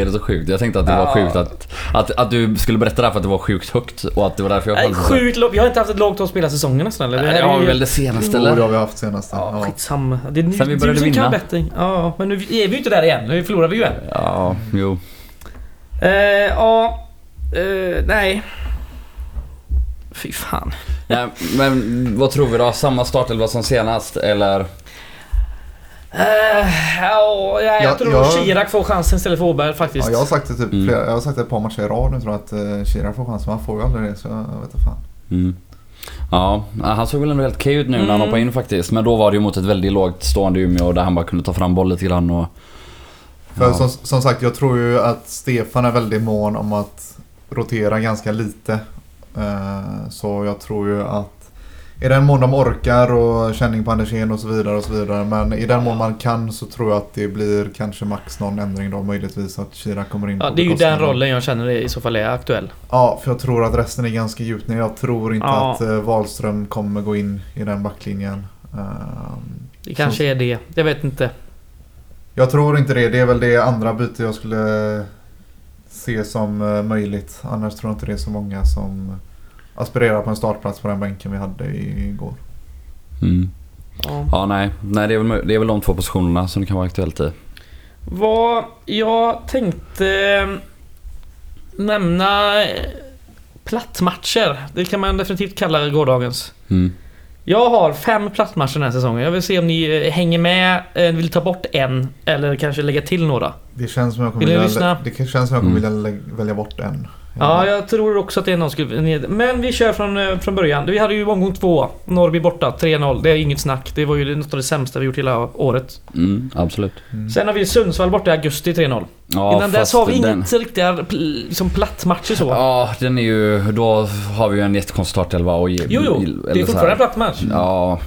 Är det så sjukt? Jag tänkte att det var Ja. sjukt att, att, att du skulle berätta det här för att det var sjukt högt och att det var därför jag Nej, sjukt lågt. Vi har inte haft ett lågt att spela säsongen nästan eller? Nej, här Det har vi väl det senaste Jo, det eller? har vi haft senaste. Ja, Ja. skitsamma. Det är Sen vi du började som kan vinna. betting. Ja, men nu är vi ju inte där igen. Nu förlorar vi ju en. Ja, jo. Eh, ja... Eh, nej. Fy fan. Ja, men vad tror vi då? Samma startelva som senast eller? Eh, ja, jag, Ja, tror jag- Chirac får chansen istället för Åberg faktiskt. Ja, jag har sagt det typ Mm. flera, jag har sagt det ett par matcher i rad nu tror jag att uh, Chirac får chansen. Han får ju aldrig det så jag vet inte fan. Mm. Ja, han såg väl ändå helt okej ut nu när han Mm. hoppade in faktiskt. Men då var det ju mot ett väldigt lågt stående Umeå där han bara kunde ta fram boll lite grann och För Ja. som, som sagt, jag tror ju att Stefan är väldigt mån om att rotera ganska lite. Eh, Så jag tror ju att i den mån de orkar och känning på Andersén och så vidare och så vidare. Men i den mån man kan så tror jag att det blir kanske max någon ändring då. Möjligtvis att Kira kommer in Ja, på det är ju den rollen jag känner i så fall är aktuell. Ja, för jag tror att resten är ganska djupt ner. Jag tror inte Ja. att eh, Wahlström kommer gå in i den backlinjen. Ehm, Det kanske är det. Jag vet inte. Jag tror inte det. Det är väl det andra byte jag skulle se som eh, möjligt. Annars tror jag inte det är så många som aspirerar på en startplats på den bänken vi hade igår. Mm. Ja. Ja, nej. nej det, är väl, det är väl de två positionerna som det kan vara aktuellt i. Vad jag tänkte nämna eh, plattmatcher. Det kan man definitivt kalla gårdagens. Mm. Jag har fem plattmatcher den här säsongen. Jag vill se om ni eh, hänger med, eh, vill ta bort en eller kanske lägga till några. Det känns som jag kommer Vill vilja, det känns som jag kommer Mm. vilja välja bort en. Ja, jag tror också att det är någon skulle... ned- Men vi kör från, eh, från början. Vi hade ju omgång två. Norrby borta, 3-0. Det är inget snack. Det var ju något av det sämsta vi gjort hela året. Mm, absolut. Mm. Sen har vi Sundsvall borta i augusti, 3-0. Ja, Innan dess har vi den, inget riktiga liksom plattmatcher så. Ja, den är ju... Då har vi ju en jättekonstig startelva och... Jo, jo. Det är fortfarande en här. plattmatch. Ja,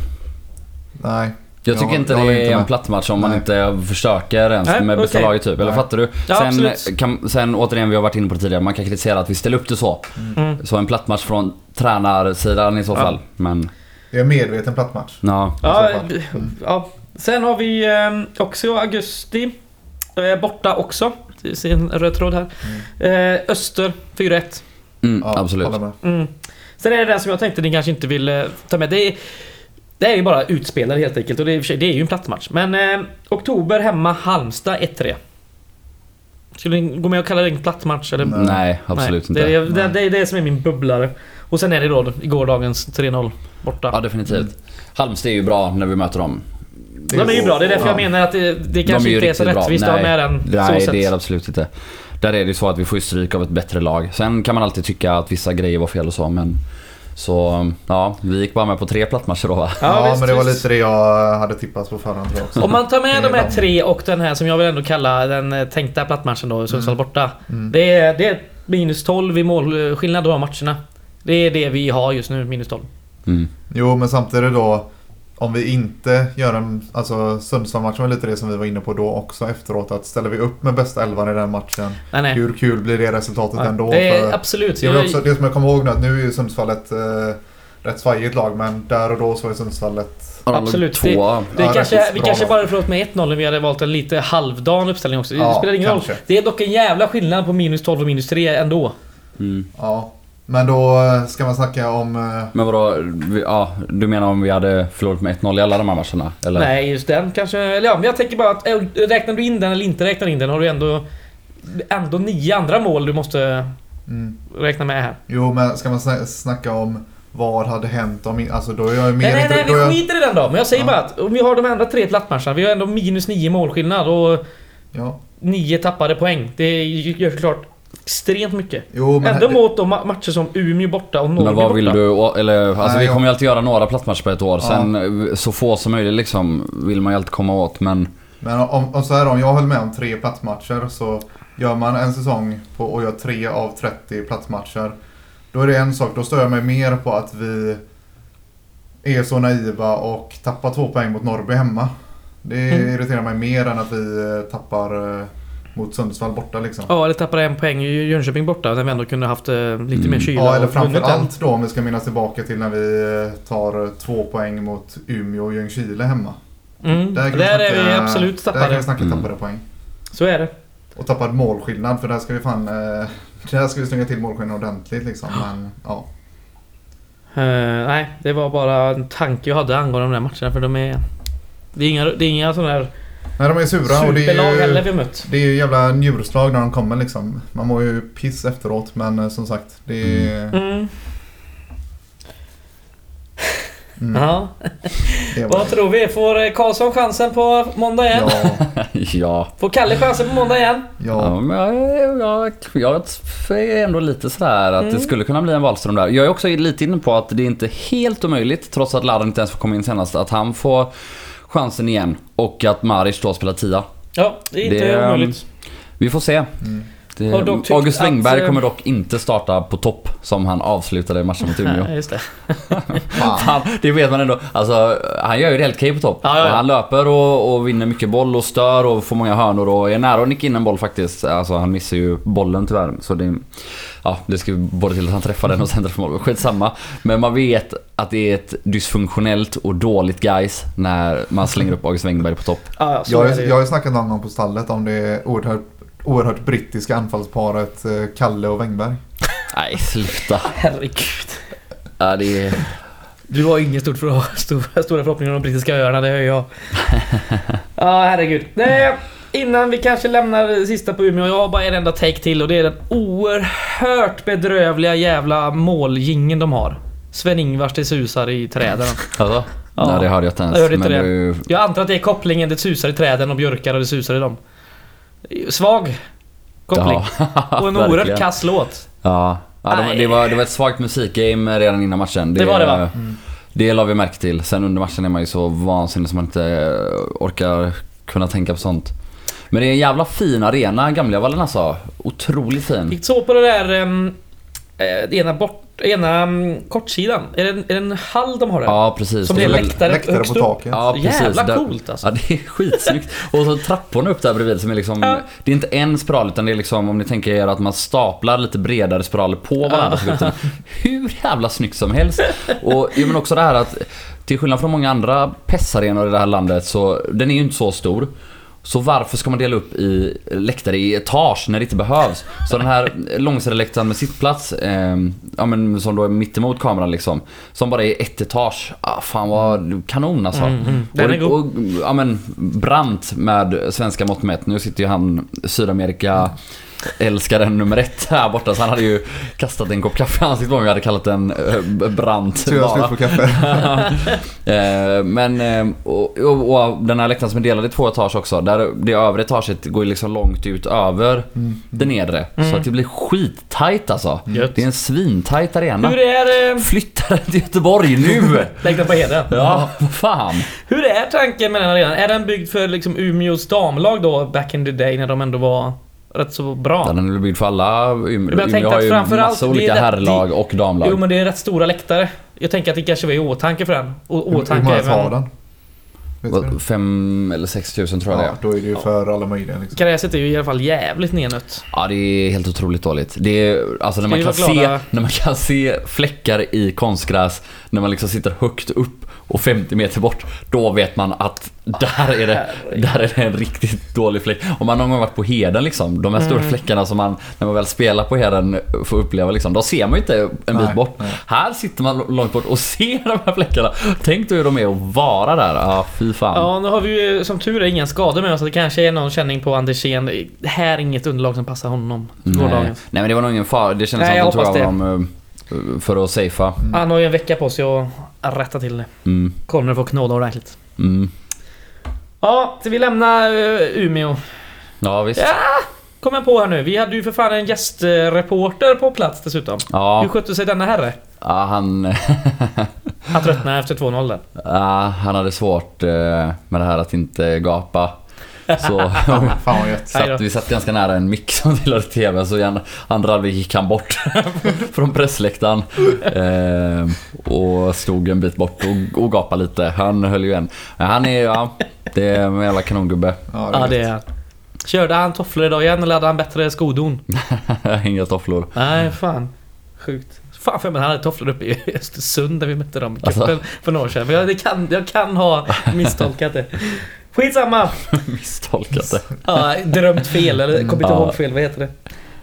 Nej. Jag tycker Jag- inte jag det är inte en med. plattmatch om man Nej. inte försöker ens Nej, med bästa okej. laget typ. Eller Nej. fattar du? Ja, sen, kan, sen återigen, vi har varit inne på det tidigare, man kan kritisera att vi ställer upp det så. Mm. Så en plattmatch från tränarsidan i så Ja. fall. Men, Det är en medveten plattmatch. ja. Ja, b- ja. Sen har vi eh, också augusti. Eh, borta också. Det ser en röd tråd här. Eh, Öster 4-1. Mm, Ja, absolut. Mm. Sen är det den som jag tänkte ni kanske inte vill eh, ta med. Det är, det är ju bara utspelare helt enkelt och det är, sig- det är ju en plattmatch. Men eh, Oktober hemma Halmstad 1-3. Skulle ni gå med och kalla det en plattmatch? Eller? Nej. Absolut Nej, inte. Det är, det, det är det som är min bubblare. Och sen är det då gårdagens 3-0 borta. Ja, definitivt. Halmstad är ju bra när vi möter dem. De är ju bra, det är därför Ja. jag menar att det, det kanske är ju inte är så rättvist att ha med den Nej, så det är det absolut inte. Där är det ju så att vi får stryk av ett bättre lag. Sen kan man alltid tycka att vissa grejer var fel och så, men... Så, ja, vi gick bara med på tre plattmatcher då va? Ja, visst, men det var visst. lite det jag hade tippat på förhand tror också. Om man tar med de är här tre och den här som jag vill ändå kalla den eh, tänkta plattmatchen då, Sundsvall borta. Mm. Det, är, det är minus 12 i målskillnad de här matcherna. Det är det vi har just nu, minus 12. Mm. Jo, men samtidigt då. Om vi inte gör en... Alltså Sundsvall-matchen var lite det som vi var inne på då också efteråt. Att ställer vi upp med bästa elvan i den matchen. Nej, nej. Hur kul blir det resultatet Ja, ändå? det är För absolut. det, är också, det som jag kommer ihåg nu att nu är ju Sundsvall ett eh, rätt svajigt lag. Men där och då så var ju Sundsvall ett... Absolut, Tvåa. det Ja, kanske, vi kanske bara förlåt med 1-0 om vi hade valt en lite halvdan uppställning också. Det Ja, spelar ingen roll. kanske. Det är dock en jävla skillnad på minus 12 och minus 3 ändå. Mm. Ja. Men då eh, ska man snacka om... eh, Men vadå, vi, ja, du menar om vi hade förlorat med 1-0 i alla de här matcherna? Eller? Nej, just den kanske. Eller ja, men jag tänker bara att äh, räknar du in den eller inte räknar in den har du ändå ändå nio andra mål du måste Mm. räkna med här. Jo, men ska man sna- snacka om vad hade hänt om... Alltså då är jag mer... Nej, nej, nej, vi jag- skiter i den då. Men jag säger Ja. bara att om vi har de andra tre plattmatcherna, vi har ändå minus nio målskillnad och Ja. nio tappade poäng. Det gör såklart extremt mycket. Jo, men... Ändå mot de ma- matcher som Umeå borta och Norrby Men vad vill borta. du, eller alltså Nej, vi kommer ju alltid göra några plattmatcher på ett år. Ja. Sen eh, så få som möjligt liksom vill man ju alltid komma åt men... Men om, om så här om jag höll med om tre plattmatcher så gör man en säsong på, och gör tre av 30 plattmatcher. Då är det en sak, då stör jag mig mer på att vi är så naiva och tappar två poäng mot Norrby hemma. Det Mm. irriterar mig mer än att vi eh, tappar eh, mot Sundsvall borta liksom. Ja, eller tappade en poäng i Jönköping borta när vi ändå kunde haft eh, lite Mm. mer kyla Ja, eller framförallt då om vi ska minnas tillbaka till när vi eh, tar två poäng mot Umeå och Ljungskile hemma. Mm. Där Där, vi är vi snacka- absolut Där kan tappade. vi snacka Mm. tappade poäng. Så är det. Och tappad målskillnad för där ska vi fan... Eh, (laughs) där ska vi slänga till målskillnad ordentligt liksom. Men ja. Eh, nej, det var bara en tanke jag hade angående de där matcherna för de är... Det är inga, det är inga sådana där Nej de är sura och det superlag är heller ju... vi har mött. Det är ju jävla njurslag när de kommer liksom. Man mår ju piss efteråt men eh, som sagt. Det är... Mm. Mm, Ja. det var- Vad tror vi? Får eh, Karlsson chansen på måndag igen? Ja, (laughs) ja. Får Kalle chansen på måndag igen? Ja, ja. men jag, jag, jag, jag är ändå lite sådär att Mm. det skulle kunna bli en Wahlström där. Jag är också lite inne på att det är inte helt omöjligt, trots att Ladan inte ens får komma in senast, att han får chansen igen. Och att Maric då spelar tia. Ja, det är inte Det, um, omöjligt. Vi får se. Mm. Det, August Wengberg eh, kommer dock inte starta på topp som han avslutade matchen mot Umeå. (laughs) Just det. (laughs) Fan, det vet man ändå. Alltså, han gör ju det helt okej på topp. Ja, ja, han löper och, och vinner mycket boll och stör och får många hörnor och är nära att nicka in en boll faktiskt. Alltså han missar ju bollen tyvärr. Så det, ja, det ska både till att han träffar den och sen träffar mål. Skitsamma. Men man vet att det är ett dysfunktionellt och dåligt guys när man slänger upp August Wengberg på topp. Ja, ja, Jag, är jag har ju snackat någon gång på stallet om det oerhört, oerhört brittiska anfallsparet eh, Kalle och Wengberg. Nej, sluta. Herregud. Ja, det är... Du har ingen stort för, stor, stora förhoppningar om de brittiska öarna, det hör jag. (laughs) Ja, herregud. Nej, innan vi kanske lämnar sista på Umeå, jag har bara en enda take till och det är den oerhört bedrövliga jävla målgingen de har. Sven-Ingvars det susar i träden. Alltså? Ja. Nej, det hörde jag inte ens. Jag hörde inte det. Du, Jag antar att det är kopplingen, det susar i träden och björkar och det susar i dem. Svag koppling. Ja, (laughs) och en oerhört kass låt. Ja, ja de, Nej. det, var, det var ett svagt musikgame redan innan matchen. Det var det, va? Det la vi märke till. Sen under matchen är man ju så vansinnig som man inte orkar kunna tänka på sånt. Men det är en jävla fin arena, Gamlevallen alltså. Otroligt fin. Gick så på det där... Um, ena bort... Ena um, kortsidan. Är det, en, är det en hall de har där? Ja, precis. Som Det är läktare, Läktare högst på taket. Ja, precis. Jävla Där- coolt alltså. Ja, det är skitsnyggt. Och så trapporna upp där bredvid som är liksom... Ja. Det är inte en spiral utan det är liksom om ni tänker er att man staplar lite bredare spiraler på varandra. till Hur jävla snyggt som helst. Och ja, men också det här att till skillnad från många andra PES-arenor i det här landet så den är ju inte så stor. Så varför ska man dela upp i läktare i etage när det inte behövs? Så den här långsideläktaren med sittplats, eh, ja, men som då är mittemot kameran liksom. Som bara är ett etage. Ah, fan vad kanon alltså. Mm, mm. Den är och, god. och, ja men brant med svenska mått mätt. Nu sitter ju han Sydamerika älskaren nummer ett här borta så han hade ju kastat en kopp kaffe i ansiktet på mig jag hade kallat den eh, brant Tur jag slut på kaffe. (laughs) Eh, Men, eh, och, och, och den här läktaren som är delad i två etage också. Där det övre etaget går ju liksom långt ut över Mm. det nedre. Mm. Så att det blir skittajt alltså. Gött. Det är en svintajt arena. Hur är... eh, Flytta den till Göteborg nu! (laughs) Lägg den på heden. ja, vad fan. Hur är tanken med den arenan? Är den byggd för liksom Umeås damlag då, back in the day, när de ändå var rätt så bra? Den är väl byggd för alla. Umeå, Men jag tänkte Umeå har att ju massa det olika herrlag och damlag. Jo men det är rätt stora läktare. Jag tänker att det kanske var i åtanke för den. Och Hur hur åtanke många tar den? Det? Fem eller sex tusen tror jag det Ja, är. då är det ju för alla möjliga liksom. Gräset är ju i alla fall jävligt nednött. Ja, det är helt otroligt dåligt. Det är, alltså när man, kan se, när man kan se fläckar i konstgräs när man liksom sitter högt upp och 50 meter bort. Då vet man att där är det, där är det en riktigt dålig fläck. Om man någon gång varit på Heden liksom. De här stora Mm. fläckarna som man, när man väl spelar på Heden, får uppleva liksom. Då ser man ju inte en bit Nej, bort. nej. Här sitter man långt bort och ser de här fläckarna. Tänk dig hur de är att vara där. Ja, fy fan. Ja, nu har vi ju som tur är inga skador med oss. så Det kanske är någon känning på Andersén. Det här är inget underlag som passar honom. Nej. Nej men det var nog ingen fara. Det kändes Nej, som att de tog av honom eh, för att safea. Han har ju en vecka på sig att rätta till det. Mm. Connor får knåda ordentligt. Mm. Ja, så vi lämnar eh, Umeå. Ja visst. Ja, kom jag på här nu. Vi hade ju för fan en gästreporter på plats dessutom. Ja, Hur skötte sig denna herre? ja han, Han tröttnade efter 2-0 där. ja, han hade svårt eh, med det här att inte gapa. Så (laughs) Fan vad gött. Satt, vi satt ganska nära en mick som tillhörde TV så i andra halvlek gick han bort (laughs) från pressläktaren. Eh, och stod en bit bort och, och gapade lite. Han höll ju en. Han är, ja, det är en jävla kanongubbe. Ja, Ja, det är han. Körde han tofflor idag igen eller hade han bättre skodon? (laughs) Inga tofflor. Nej, fan. Sjukt. Fan för mig han hade tofflor uppe i Östersund där vi mötte dem i Alltså. för några år sedan. Men jag, det kan, jag kan ha misstolkat det. Skitsamma! (laughs) Misstolkat det. Ja, drömt fel eller kommit Ja. ihåg fel, vad heter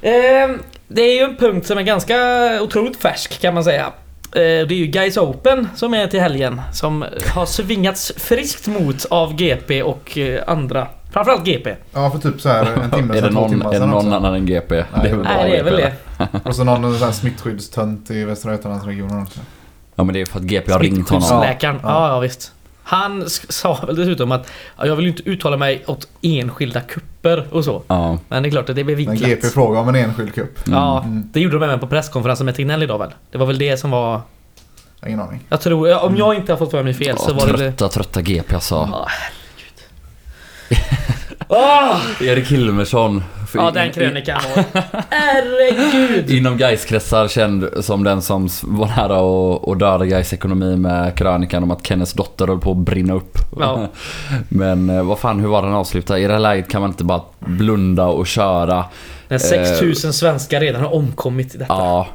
det? Ehm, det är ju en punkt som är ganska otroligt färsk kan man säga. Eh, Det är ju Guys Open som är till helgen. Som har svingats friskt mot av GP och eh, andra. Framförallt GP. Ja, för typ så här en (laughs) timme Är det sedan, två någon, timmar är det sedan någon också. annan än GP? Nej, väl bara Nej, det är väl det. (laughs) Och så någon sån här smittskyddstönt i Västra Götalandsregionen också. Ja men det är för att GP har ringt honom. Smittskyddsläkaren. Ja. Ja. ja, visst. Han sa väl dessutom att ja, jag vill inte uttala mig åt enskilda kupper och så. Ja. Men det är klart att det Men vinklat. GP frågar om en enskild. Ja, Mm. det gjorde de även på presskonferensen med Tegnell idag väl? Det var väl det som var... Jag Ingen aning. Jag tror, ja, om jag inte har fått för mig fel så Ja, var det det. trötta, trötta GP alltså. Ja, Åh! (laughs) Erik Hilmersson. För Ja, den krönikan var... (laughs) Herregud! Inom Gais-kretsar känd som den som var nära och, och döda Gais ekonomi med krönikan om att Kennets dotter höll på att brinna upp. Ja. (laughs) Men eh, vad fan, hur var den avslutad? I det här läget kan man inte bara blunda och köra. När 6000 svenskar redan har omkommit i detta. Ja.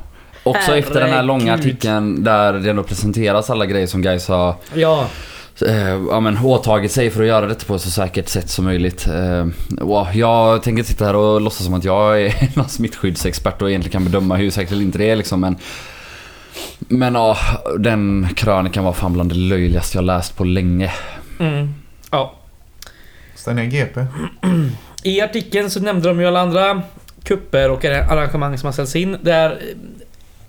Också efter den här långa Herregud. artikeln där det ändå presenteras alla grejer som Gais har Ja, eh, ja, men, åtagit sig för att göra detta på ett så säkert sätt som möjligt. Eh, och jag tänker sitta här och låtsas som att jag är (laughs) någon smittskyddsexpert och egentligen kan bedöma hur säkert eller inte det är liksom. Men, men ja, den krönikan var fan bland det löjligaste jag läst på länge. mm. ja. Stäng ner GP. (clears throat) I artikeln så nämnde de ju alla andra kupper och arrangemang som har ställts in. Där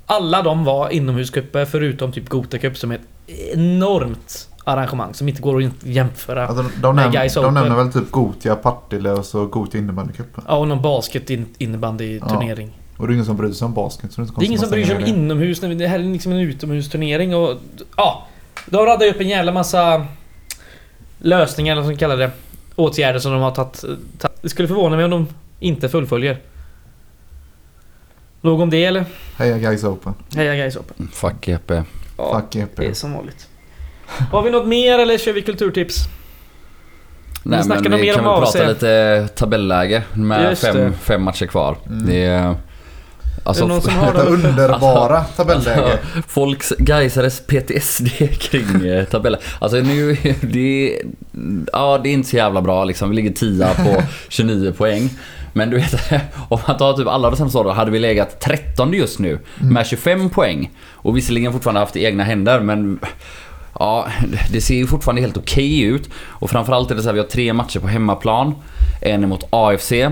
alla de var inomhuskupper förutom typ Gota Cup som är ett enormt arrangemang som inte går att jämföra. Alltså, de, näm- Gais de nämner väl typ Gotia, Partille och så Gotia innebandycupen. Ja, och någon basket in, innebandy-turnering. Och det är ingen som bryr sig om basket så det är inte Det är ingen som bryr sig om inomhus. Det här är liksom en utomhusturnering och... Ja. De radar upp en jävla massa lösningar, eller vad man kallar det. Åtgärder som de har tagit. Det skulle förvåna mig om de inte fullföljer. Nog om det eller? Heja Gais Open. Heja guys Open. Fuck GP. Ja, Fuck GP. det är som vanligt. Har vi något mer eller kör vi kulturtips? Nej snackar men vi mer kan om väl prata lite tabelläge med fem, det. fem matcher kvar. Mm. Det är... Alltså, Är det någon som har uppe? underbara tabelläge. Folks Gaisares PTSD kring eh, tabellen. Alltså nu, det, ja, det är inte så jävla bra liksom. Vi ligger 10 på (laughs) 29 poäng. Men du vet, (laughs) om man tar typ alla de senaste åren hade vi legat 13 just nu med 25 poäng. Och visserligen fortfarande haft i egna händer men Ja, det ser ju fortfarande helt okej ut. Och framförallt är det så här, vi har tre matcher på hemmaplan. En emot AFC, eh,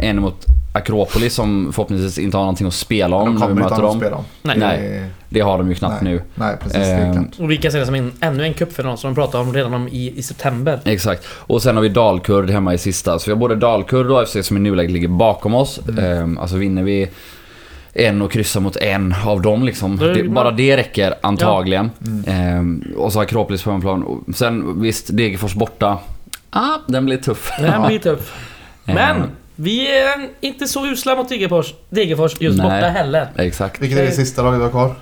en emot Akropolis som förhoppningsvis inte har någonting att spela om De när vi möter dem. spela om. Nej. Nej. Det har de ju knappt nej. nu. Nej, precis. Klart. Och vi kan se det som en, ännu en cupfinal som de pratar om redan om i, i september. Exakt. Och sen har vi Dalkurd hemma i sista. Så vi har både Dalkurd och AFC som i nuläget ligger bakom oss. Ehm, alltså vinner vi en och kryssar mot en av dem liksom. Det, man- bara det räcker antagligen. Mm. Ehm, och så har Akropolis på hemmaplan. Sen visst, Degerfors borta. Ah, den blir tuff. Den Ja. blir tuff. Men Ehm, vi är inte så usla mot Degerfors, Degerfors just Nej. borta heller. Exakt. Vilket är det sista laget vi har kvar?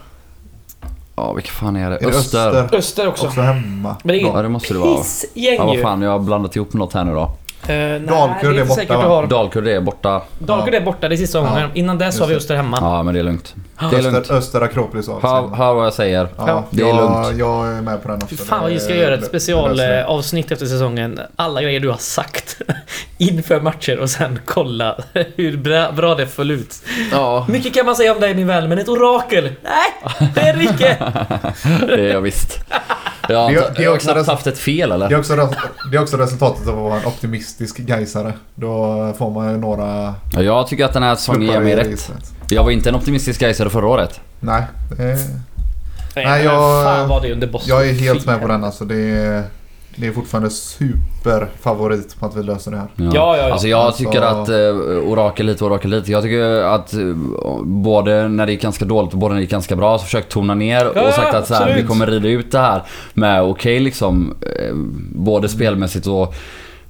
Ja, vilka fan är det? Är det Öster. Öster? Också. Också hemma. Men det är Ja, det måste det vara. Pissgäng Ja, vad fan, jag har blandat ihop något här nu då. Uh, nej, Dalkurd är borta, säkert va? Dalkurd är borta. Dalkurd är borta, det är sista omgången. Innan dess har vi Just Öster hemma. Ja, men det är lugnt. Det är lugnt. Öster, Öster Akropolis AFC. Hör, hör vad jag säger. Ja, det är jag, lugnt. Jag är med på den också. Fan vad vi ska göra ett specialavsnitt efter säsongen. Alla grejer du har sagt (laughs) inför matcher och sen kolla (laughs) hur bra, bra det föll ut. Ja, Mycket kan man säga om dig min vän, men ett orakel? Nej, det är det icke! (laughs) det är jag visst. Jag, Det det är också knappt haft ett fel eller? Det är, också, det är också resultatet av att vara en optimistisk gaisare. Då får man ju några Ja, jag tycker att den här säsongen ger mig rätt. registret. Jag var inte en optimistisk gaisare förra året. Nej, det är, Nej, jag- fan var det under Boston. jag är helt med på den alltså. Det är, det är fortfarande superfavorit på att vi löser det här. Ja, ja, ja. Alltså jag Alltså- tycker att eh, orakel lite, orakel lite. Jag tycker att eh, både när det gick ganska dåligt och både när det gick ganska bra så försökt tona ner Ja, och sagt att så här, vi kommer rida ut det här med okej liksom. Eh, både spelmässigt och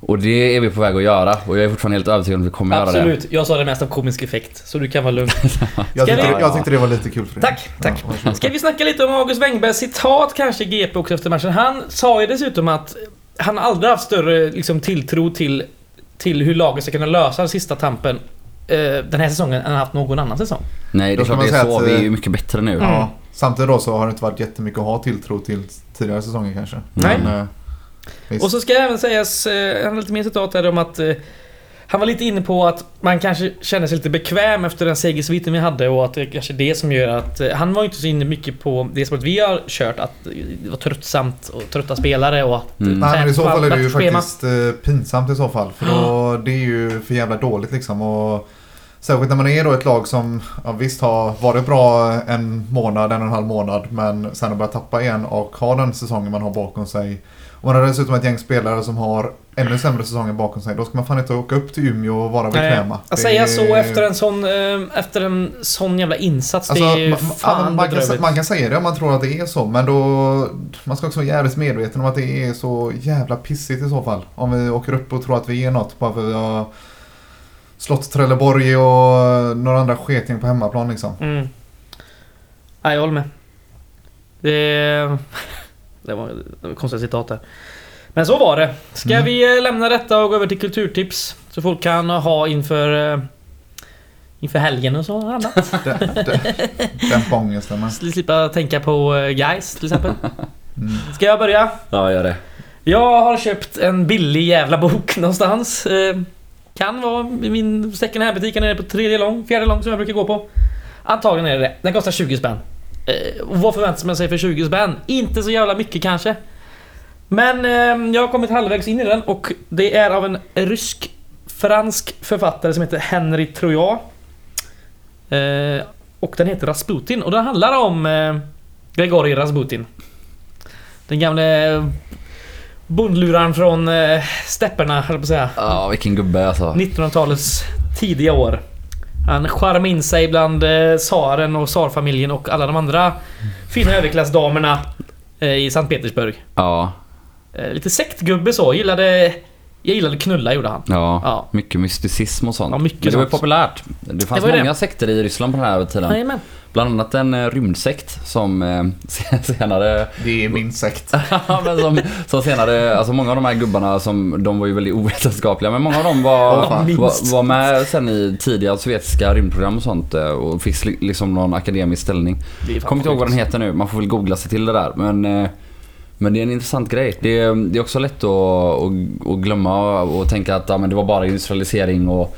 och det är vi på väg att göra och jag är fortfarande helt övertygad om att vi kommer göra det. Absolut, jag sa det mest av komisk effekt. Så du kan vara lugn. (laughs) Jag tyckte, vi- jag tyckte det var lite kul Fredrik. Tack, tack. Ja. Ska vi snacka lite om August Wengbergs citat kanske i GP också efter matchen? Han sa ju dessutom att han aldrig haft större liksom, tilltro till, till hur laget ska kunna lösa den sista tampen eh, den här säsongen än han haft någon annan säsong. Nej det är ska klart man det är säga så. att, Vi är ju eh, mycket bättre nu. Mm. Ja, samtidigt då så har det inte varit jättemycket att ha tilltro till tidigare säsonger kanske. Nej. Men, eh, visst. Och så ska även sägas, eh, han har lite mer citat här om att eh, han var lite inne på att man kanske känner sig lite bekväm efter den segersviten vi hade och att det kanske är det som gör att... eh, Han var inte så inne mycket på det som att vi har kört, att det var tröttsamt och trötta spelare och att... Mm. Nej men i så fall är det ju schema. faktiskt pinsamt i så fall. För då, det är ju för jävla dåligt liksom. Och särskilt när man är då ett lag som ja, visst har varit bra en månad, en och en halv månad. Men sen har börjat tappa igen och har den säsongen man har bakom sig. Och man har dessutom ett gäng spelare som har ännu sämre säsonger bakom sig. Då ska man fan inte åka upp till Umeå och vara bekväma. Att Det säga är- så efter en sån, eh, efter en sån jävla insats, Alltså, det är ju man, fan man, kan, man kan säga det om man tror att det är så, men då... Man ska också vara jävligt medveten om att det är så jävla pissigt i så fall. Om vi åker upp och tror att vi är något bara för att vi har slått Trelleborg och några andra sketing på hemmaplan liksom. Mm. Nej, jag håller med. Det, det var det var konstiga citat där. Men så var det. Ska Mm. vi eh, lämna detta och gå över till kulturtips? Så folk kan ha inför... eh, Inför helgen och så annat. (laughs) Den, den, den ångesten. men. Slippa tänka på eh, guys till exempel. (laughs) Mm. Ska jag börja? Ja, gör det. Jag har köpt en billig jävla bok någonstans. Eh, kan vara min second hand-butik nere på tredje lång, fjärde lång som jag brukar gå på. Antagligen är det det. Den kostar 20 spänn. Eh, och vad förväntar man sig för 20 spänn? Inte så jävla mycket kanske. Men eh, jag har kommit halvvägs in i den och det är av en rysk-fransk författare som heter Henry Troja. Eh, och den heter Rasputin och den handlar om eh, Grigorij Rasputin. Den gamle eh, bondluraren från eh, stepperna, höll på att säga. Ja, vilken gubbe alltså. 1900-talets tidiga år. Han charmade in sig bland eh, tsaren och tsarfamiljen och alla de andra fina överklassdamerna eh, i Sankt Petersburg. Ja, Eh, lite sektgubbe så. Gillade, jag gillade knulla gjorde han. ja. Ja. Mycket mysticism och sånt. Ja, mycket Men det var ju populärt. Det fanns Det många det. sekter i Ryssland på den här tiden. Jajamän. Bland annat en eh, rymdsekt som eh, (laughs) senare Det är min sekt. (laughs) Ja, men som, som senare, alltså många av de här gubbarna som, de var ju väldigt ovetenskapliga men många av dem var, var, var med sen i tidiga sovjetiska rymdprogram och sånt eh, och fick li- liksom någon akademisk ställning. Kommer inte ihåg vad den heter nu, man får väl googla sig till det där men eh, men det är en intressant grej. Det är, det är också lätt att, att, att glömma och tänka att ja, men det var bara industrialisering och,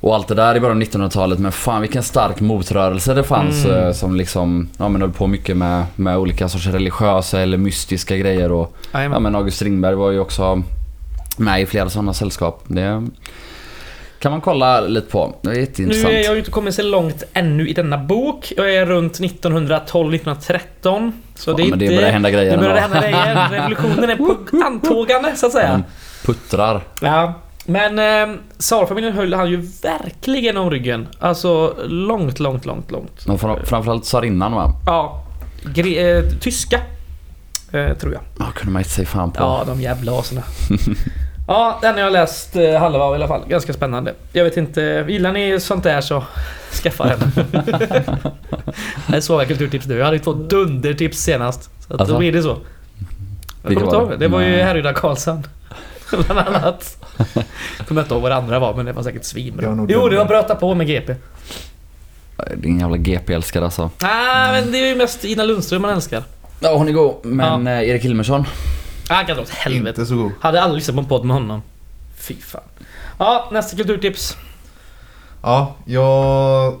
och allt det där i början av 1900-talet. Men fan vilken stark motrörelse det fanns Mm. eh, som liksom ja, men höll på mycket med, med olika sorts religiösa eller mystiska grejer. Och, Ja men August Strindberg var ju också med i flera sådana sällskap. Det kan man kolla lite på. Det är Nu jätteintressant. är jag ju inte kommit så långt ännu i denna bok. Jag är runt 1912-1913. Så det är men det inte... börjar hända grejer. Nu börjar det ändå. hända grejer. (laughs) Revolutionen är på antågande så att säga. De puttrar. Ja. Men eh, tsarfamiljen höll han ju verkligen om ryggen. Alltså långt, långt, långt, långt. Fram- framförallt tsarinnan va? Ja. Gre- eh, tyska. Eh, tror jag. Ja, kunde man inte säga fan på. Ja, de jävla aserna. (laughs) ja, den har jag läst eh, halva av i alla fall. Ganska spännande. Jag vet inte, gillar ni sånt där så skaffa den. (laughs) det är svaga kulturtips nu. Jag hade ju två dundertips senast. Så att Alltså? då blir det så. Jag Vilka kommer inte var ihåg. det? Det var ju. Härryda Karlsson. (laughs) (laughs) Bland annat. Jag kommer inte ihåg vad det andra var men det var säkert svinbra. Jo, det var. Bröta på med GP. Din jävla GP-älskare alltså. Nej, men det är ju mest Ina Lundström man älskar. Ja, hon är god. Men eh, Erik Hilmersson? Ah, Han kan dra åt helvete. Inte så god. Hade aldrig lyssnat på en podd med honom. Fy fan. Ja, nästa kulturtips. Ja, jag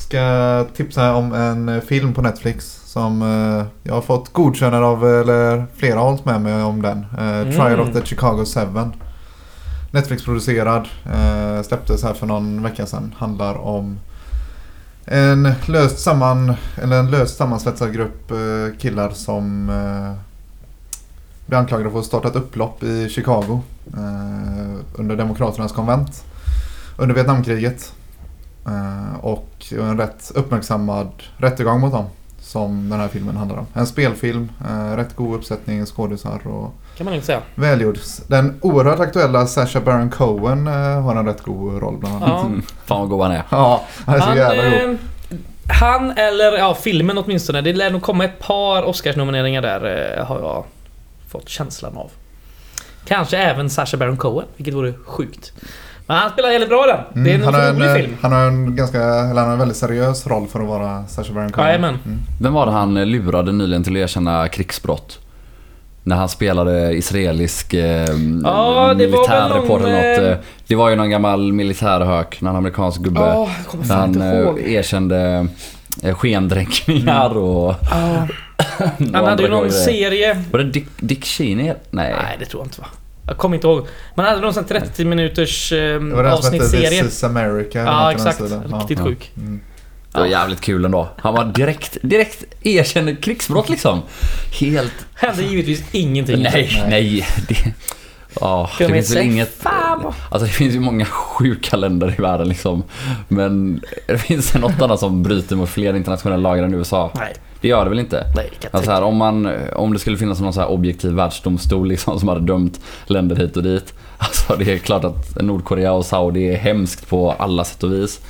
ska tipsa om en film på Netflix som eh, jag har fått godkännande av, eller flera har hållit med mig om den. Eh, Trial Mm. of the Chicago 7. Netflix-producerad. Eh, släpptes här för någon vecka sedan. Handlar om en löst samman, eller en löst sammansvetsad grupp eh, killar som blir anklagade för att starta ett upplopp i Chicago eh, under Demokraternas konvent under Vietnamkriget. Eh, och en rätt uppmärksammad rättegång mot dem som den här filmen handlar om. En spelfilm, eh, rätt god uppsättning skådisar och Kan man inte säga. välgjord. Den oerhört aktuella Sacha Baron Cohen eh, har en rätt god roll bland annat. Ja. Mm. (laughs) Fan vad god han är. Ja, han är så Han, jävla god. eh, han eller ja, filmen åtminstone. Det lär nog komma ett par Oscarsnomineringar där eh, har jag fått känslan av. Kanske även Sacha Baron Cohen, vilket vore sjukt. Men han spelar väldigt bra den. Det är en Mm, han, har en, rolig eh, film. han har en ganska, eller han har en väldigt seriös roll för att vara Sacha Baron Cohen. Jajamän. Mm. Vem var det han eh, lurade nyligen till att erkänna krigsbrott? När han spelade israelisk eh, väl militärreporter eller något. eh, Det var ju någon gammal militärhök, någon amerikansk gubbe. Ja, jag kommer han inte ihåg. erkände eh, skendränkningar och... Ja. (laughs) Han hade ju någon grejer. serie. Var det Dick, Dick Cheney? Nej. Nej, det tror jag inte va. Jag kommer inte ihåg. Man hade någon sån här 30 minuters eh, Det var den som hette This avsnittsserie. is America. Ja, exakt. Riktigt Ja. sjuk. Mm. Det var jävligt kul ändå. Han var direkt, direkt erkände krigsbrott liksom. Helt... Hände givetvis ingenting. Nej, nej. Det, ja, det finns väl inget... Alltså det finns ju många sjuka länder i världen liksom. Men det finns det något annat som bryter mot fler internationella lagar än USA? Nej, Det gör det väl inte? nej, kan Alltså här, om, man, om det skulle finnas någon så här objektiv världsdomstol liksom, som hade dömt länder hit och dit. Alltså det är klart att Nordkorea och Saudi är hemskt på alla sätt och vis.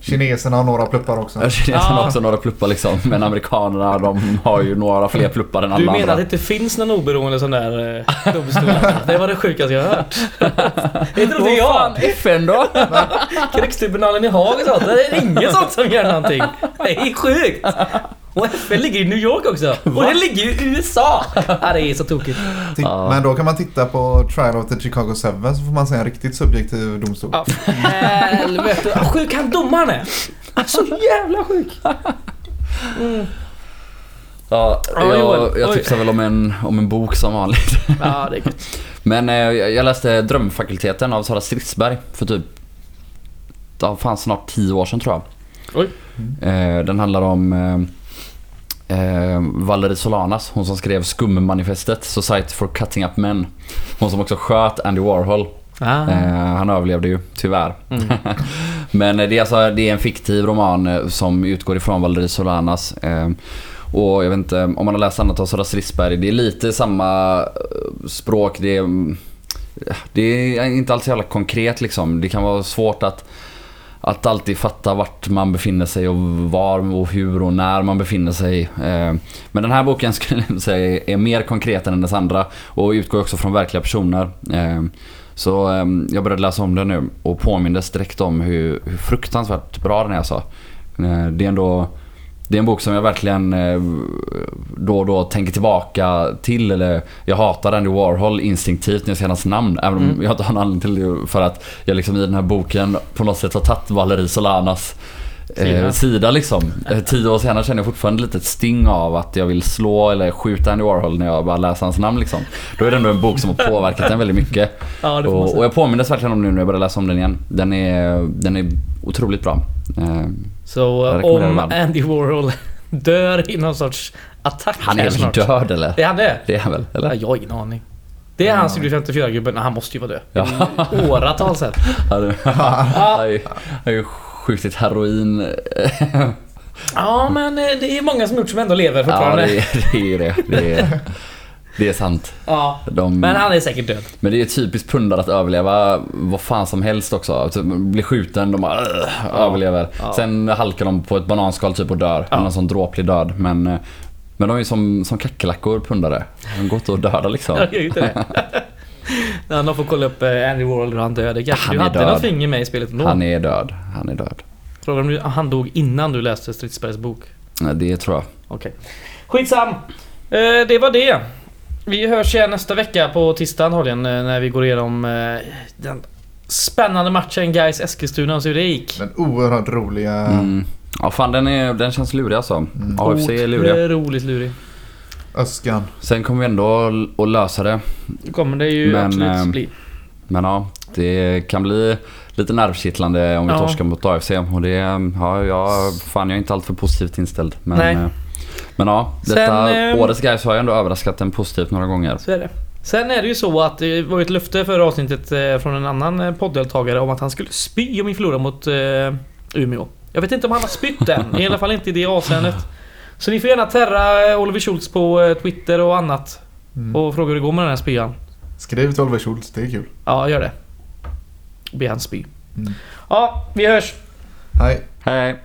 Kineserna har några pluppar också. Kineserna har Ah. också några pluppar liksom. Men amerikanerna de har ju några fler (laughs) pluppar än Du alla menar andra. att det inte finns någon oberoende sån där eh, domstol? det var det sjukaste jag hört. (laughs) det trodde Vad jag. fan, FN då? Krigstribunalen i Haag och sånt. Det är ingen sånt som gör någonting. Det är sjukt. Och FN ligger i New York också. Och det ligger ju i USA. Ja, det är så tokigt. Ja. Men då kan man titta på Trial of the Chicago 7 så får man se en riktigt subjektiv domstol. Ja, helvete. Vad sjuk han domaren är. Så jävla sjuk. Mm. Ja, jag, jag tipsar väl om en, om en bok som vanligt. Ja, det är gött. Men eh, jag läste Drömfakulteten av Sara Stridsberg för typ, ja fan snart 10 år sedan tror jag. Oj. Eh, den handlar om eh, Valerie Solanas, hon som skrev Skummanifestet, Society for Cutting Up Men. Hon som också sköt Andy Warhol. Ah. Eh, han överlevde ju, tyvärr. Mm. (laughs) Men eh, det är, alltså, det är en fiktiv roman eh, som utgår ifrån Valerie Solanas. Eh, och jag vet inte, om man har läst annat av Sara Stridsberg, det är lite samma eh, språk. Det är, mm, det är inte alls jävla konkret liksom. Det kan vara svårt att, att alltid fatta vart man befinner sig och var och hur och när man befinner sig. Eh, men den här boken (laughs) skulle jag säga är mer konkret än dess andra och utgår också från verkliga personer. Eh, så eh, jag började läsa om den nu och påmindes direkt om hur, hur fruktansvärt bra den är alltså. Det är ändå det är en bok som jag verkligen eh, då och då tänker tillbaka till. Eller jag hatar Andy Warhol instinktivt när jag ser hans namn. Även om Mm. jag inte har någon anledning till det. För att jag liksom i den här boken på något sätt har tagit Valerie Solanas eh, Sida. liksom. Eh, tio år senare känner jag fortfarande lite ett sting av att jag vill slå eller skjuta Andy Warhol när jag bara läser hans namn liksom. Då är det ändå en bok som har påverkat en väldigt mycket. Ja, Och, och jag påminnes verkligen om nu när jag började läsa om den igen. Den är, den är otroligt bra. Eh, Så eh, om. Andy Warhol (laughs) dör i någon sorts attack Han är väl död eller? Är han det? Det är han väl? Ja, Eller? jag har ingen aning. Det är han som gjorde 54-gubben. Han måste ju vara död. Ja. Åratal sedan. (laughs) (laughs) Han har ju- skjutit heroin. Ja, men eh, det är många som gjort som ändå lever Ja, fortfarande. det är det. Är det. Det, är, det är sant. Ja. De, Men han är säkert död. Men det är typiskt pundare att överleva vad fan som helst också. Typ, blir skjuten, de bara "Ugh", överlever. Ja. Sen halkar de på ett bananskal typ och dör. Ja. En sån dråplig död. Men, eh, men de är som, som kackerlackor, pundare. De går inte att döda liksom. (laughs) Jag gör ju inte det. (laughs) Ja, de får kolla upp eh, Andy Warhol hur han död. Kanske Han du är hade död. något finger med i spelet ändå. Han är död. Han är död. Frågar om han dog innan du läste Stridsbergs bok. Nej, Det tror jag. Okej. Skitsam! Eh, det var det. Vi hörs igen nästa vecka på tisdag antagligen eh, när vi går igenom eh, den spännande matchen guys Eskilstuna och hur det gick. Den oerhört roliga... Mm. Ja fan den, är, den känns lurig alltså. Mm. AFC är luriga. Otroligt lurig. Öskan. Sen kommer vi ändå att lösa det. Det kommer det ju Men, absolut ehm, bli. Men ja, det kan bli lite nervkittlande om vi Ja. torskar mot AFC. Och det, ja, jag, fan jag är inte alltför positivt inställd. Men, Nej. Eh, men ja, Sen, detta ehm, årets guys har jag ändå överraskat en positivt några gånger. Så är det. Sen är det ju så att det var ju ett löfte förra avsnittet eh, från en annan eh, podddeltagare om att han skulle spy om vi förlorar mot eh, Umeå. Jag vet inte om han har spytt än, i alla fall inte i det avseendet. Så ni får gärna terra eh, Oliver Schultz på eh, Twitter och annat Mm. och fråga hur det går med den här spyan. Skriv till Oliver Schultz, det är kul. Ja, gör det. Be han spy. Mm. Ja, vi hörs! Hej. Hej!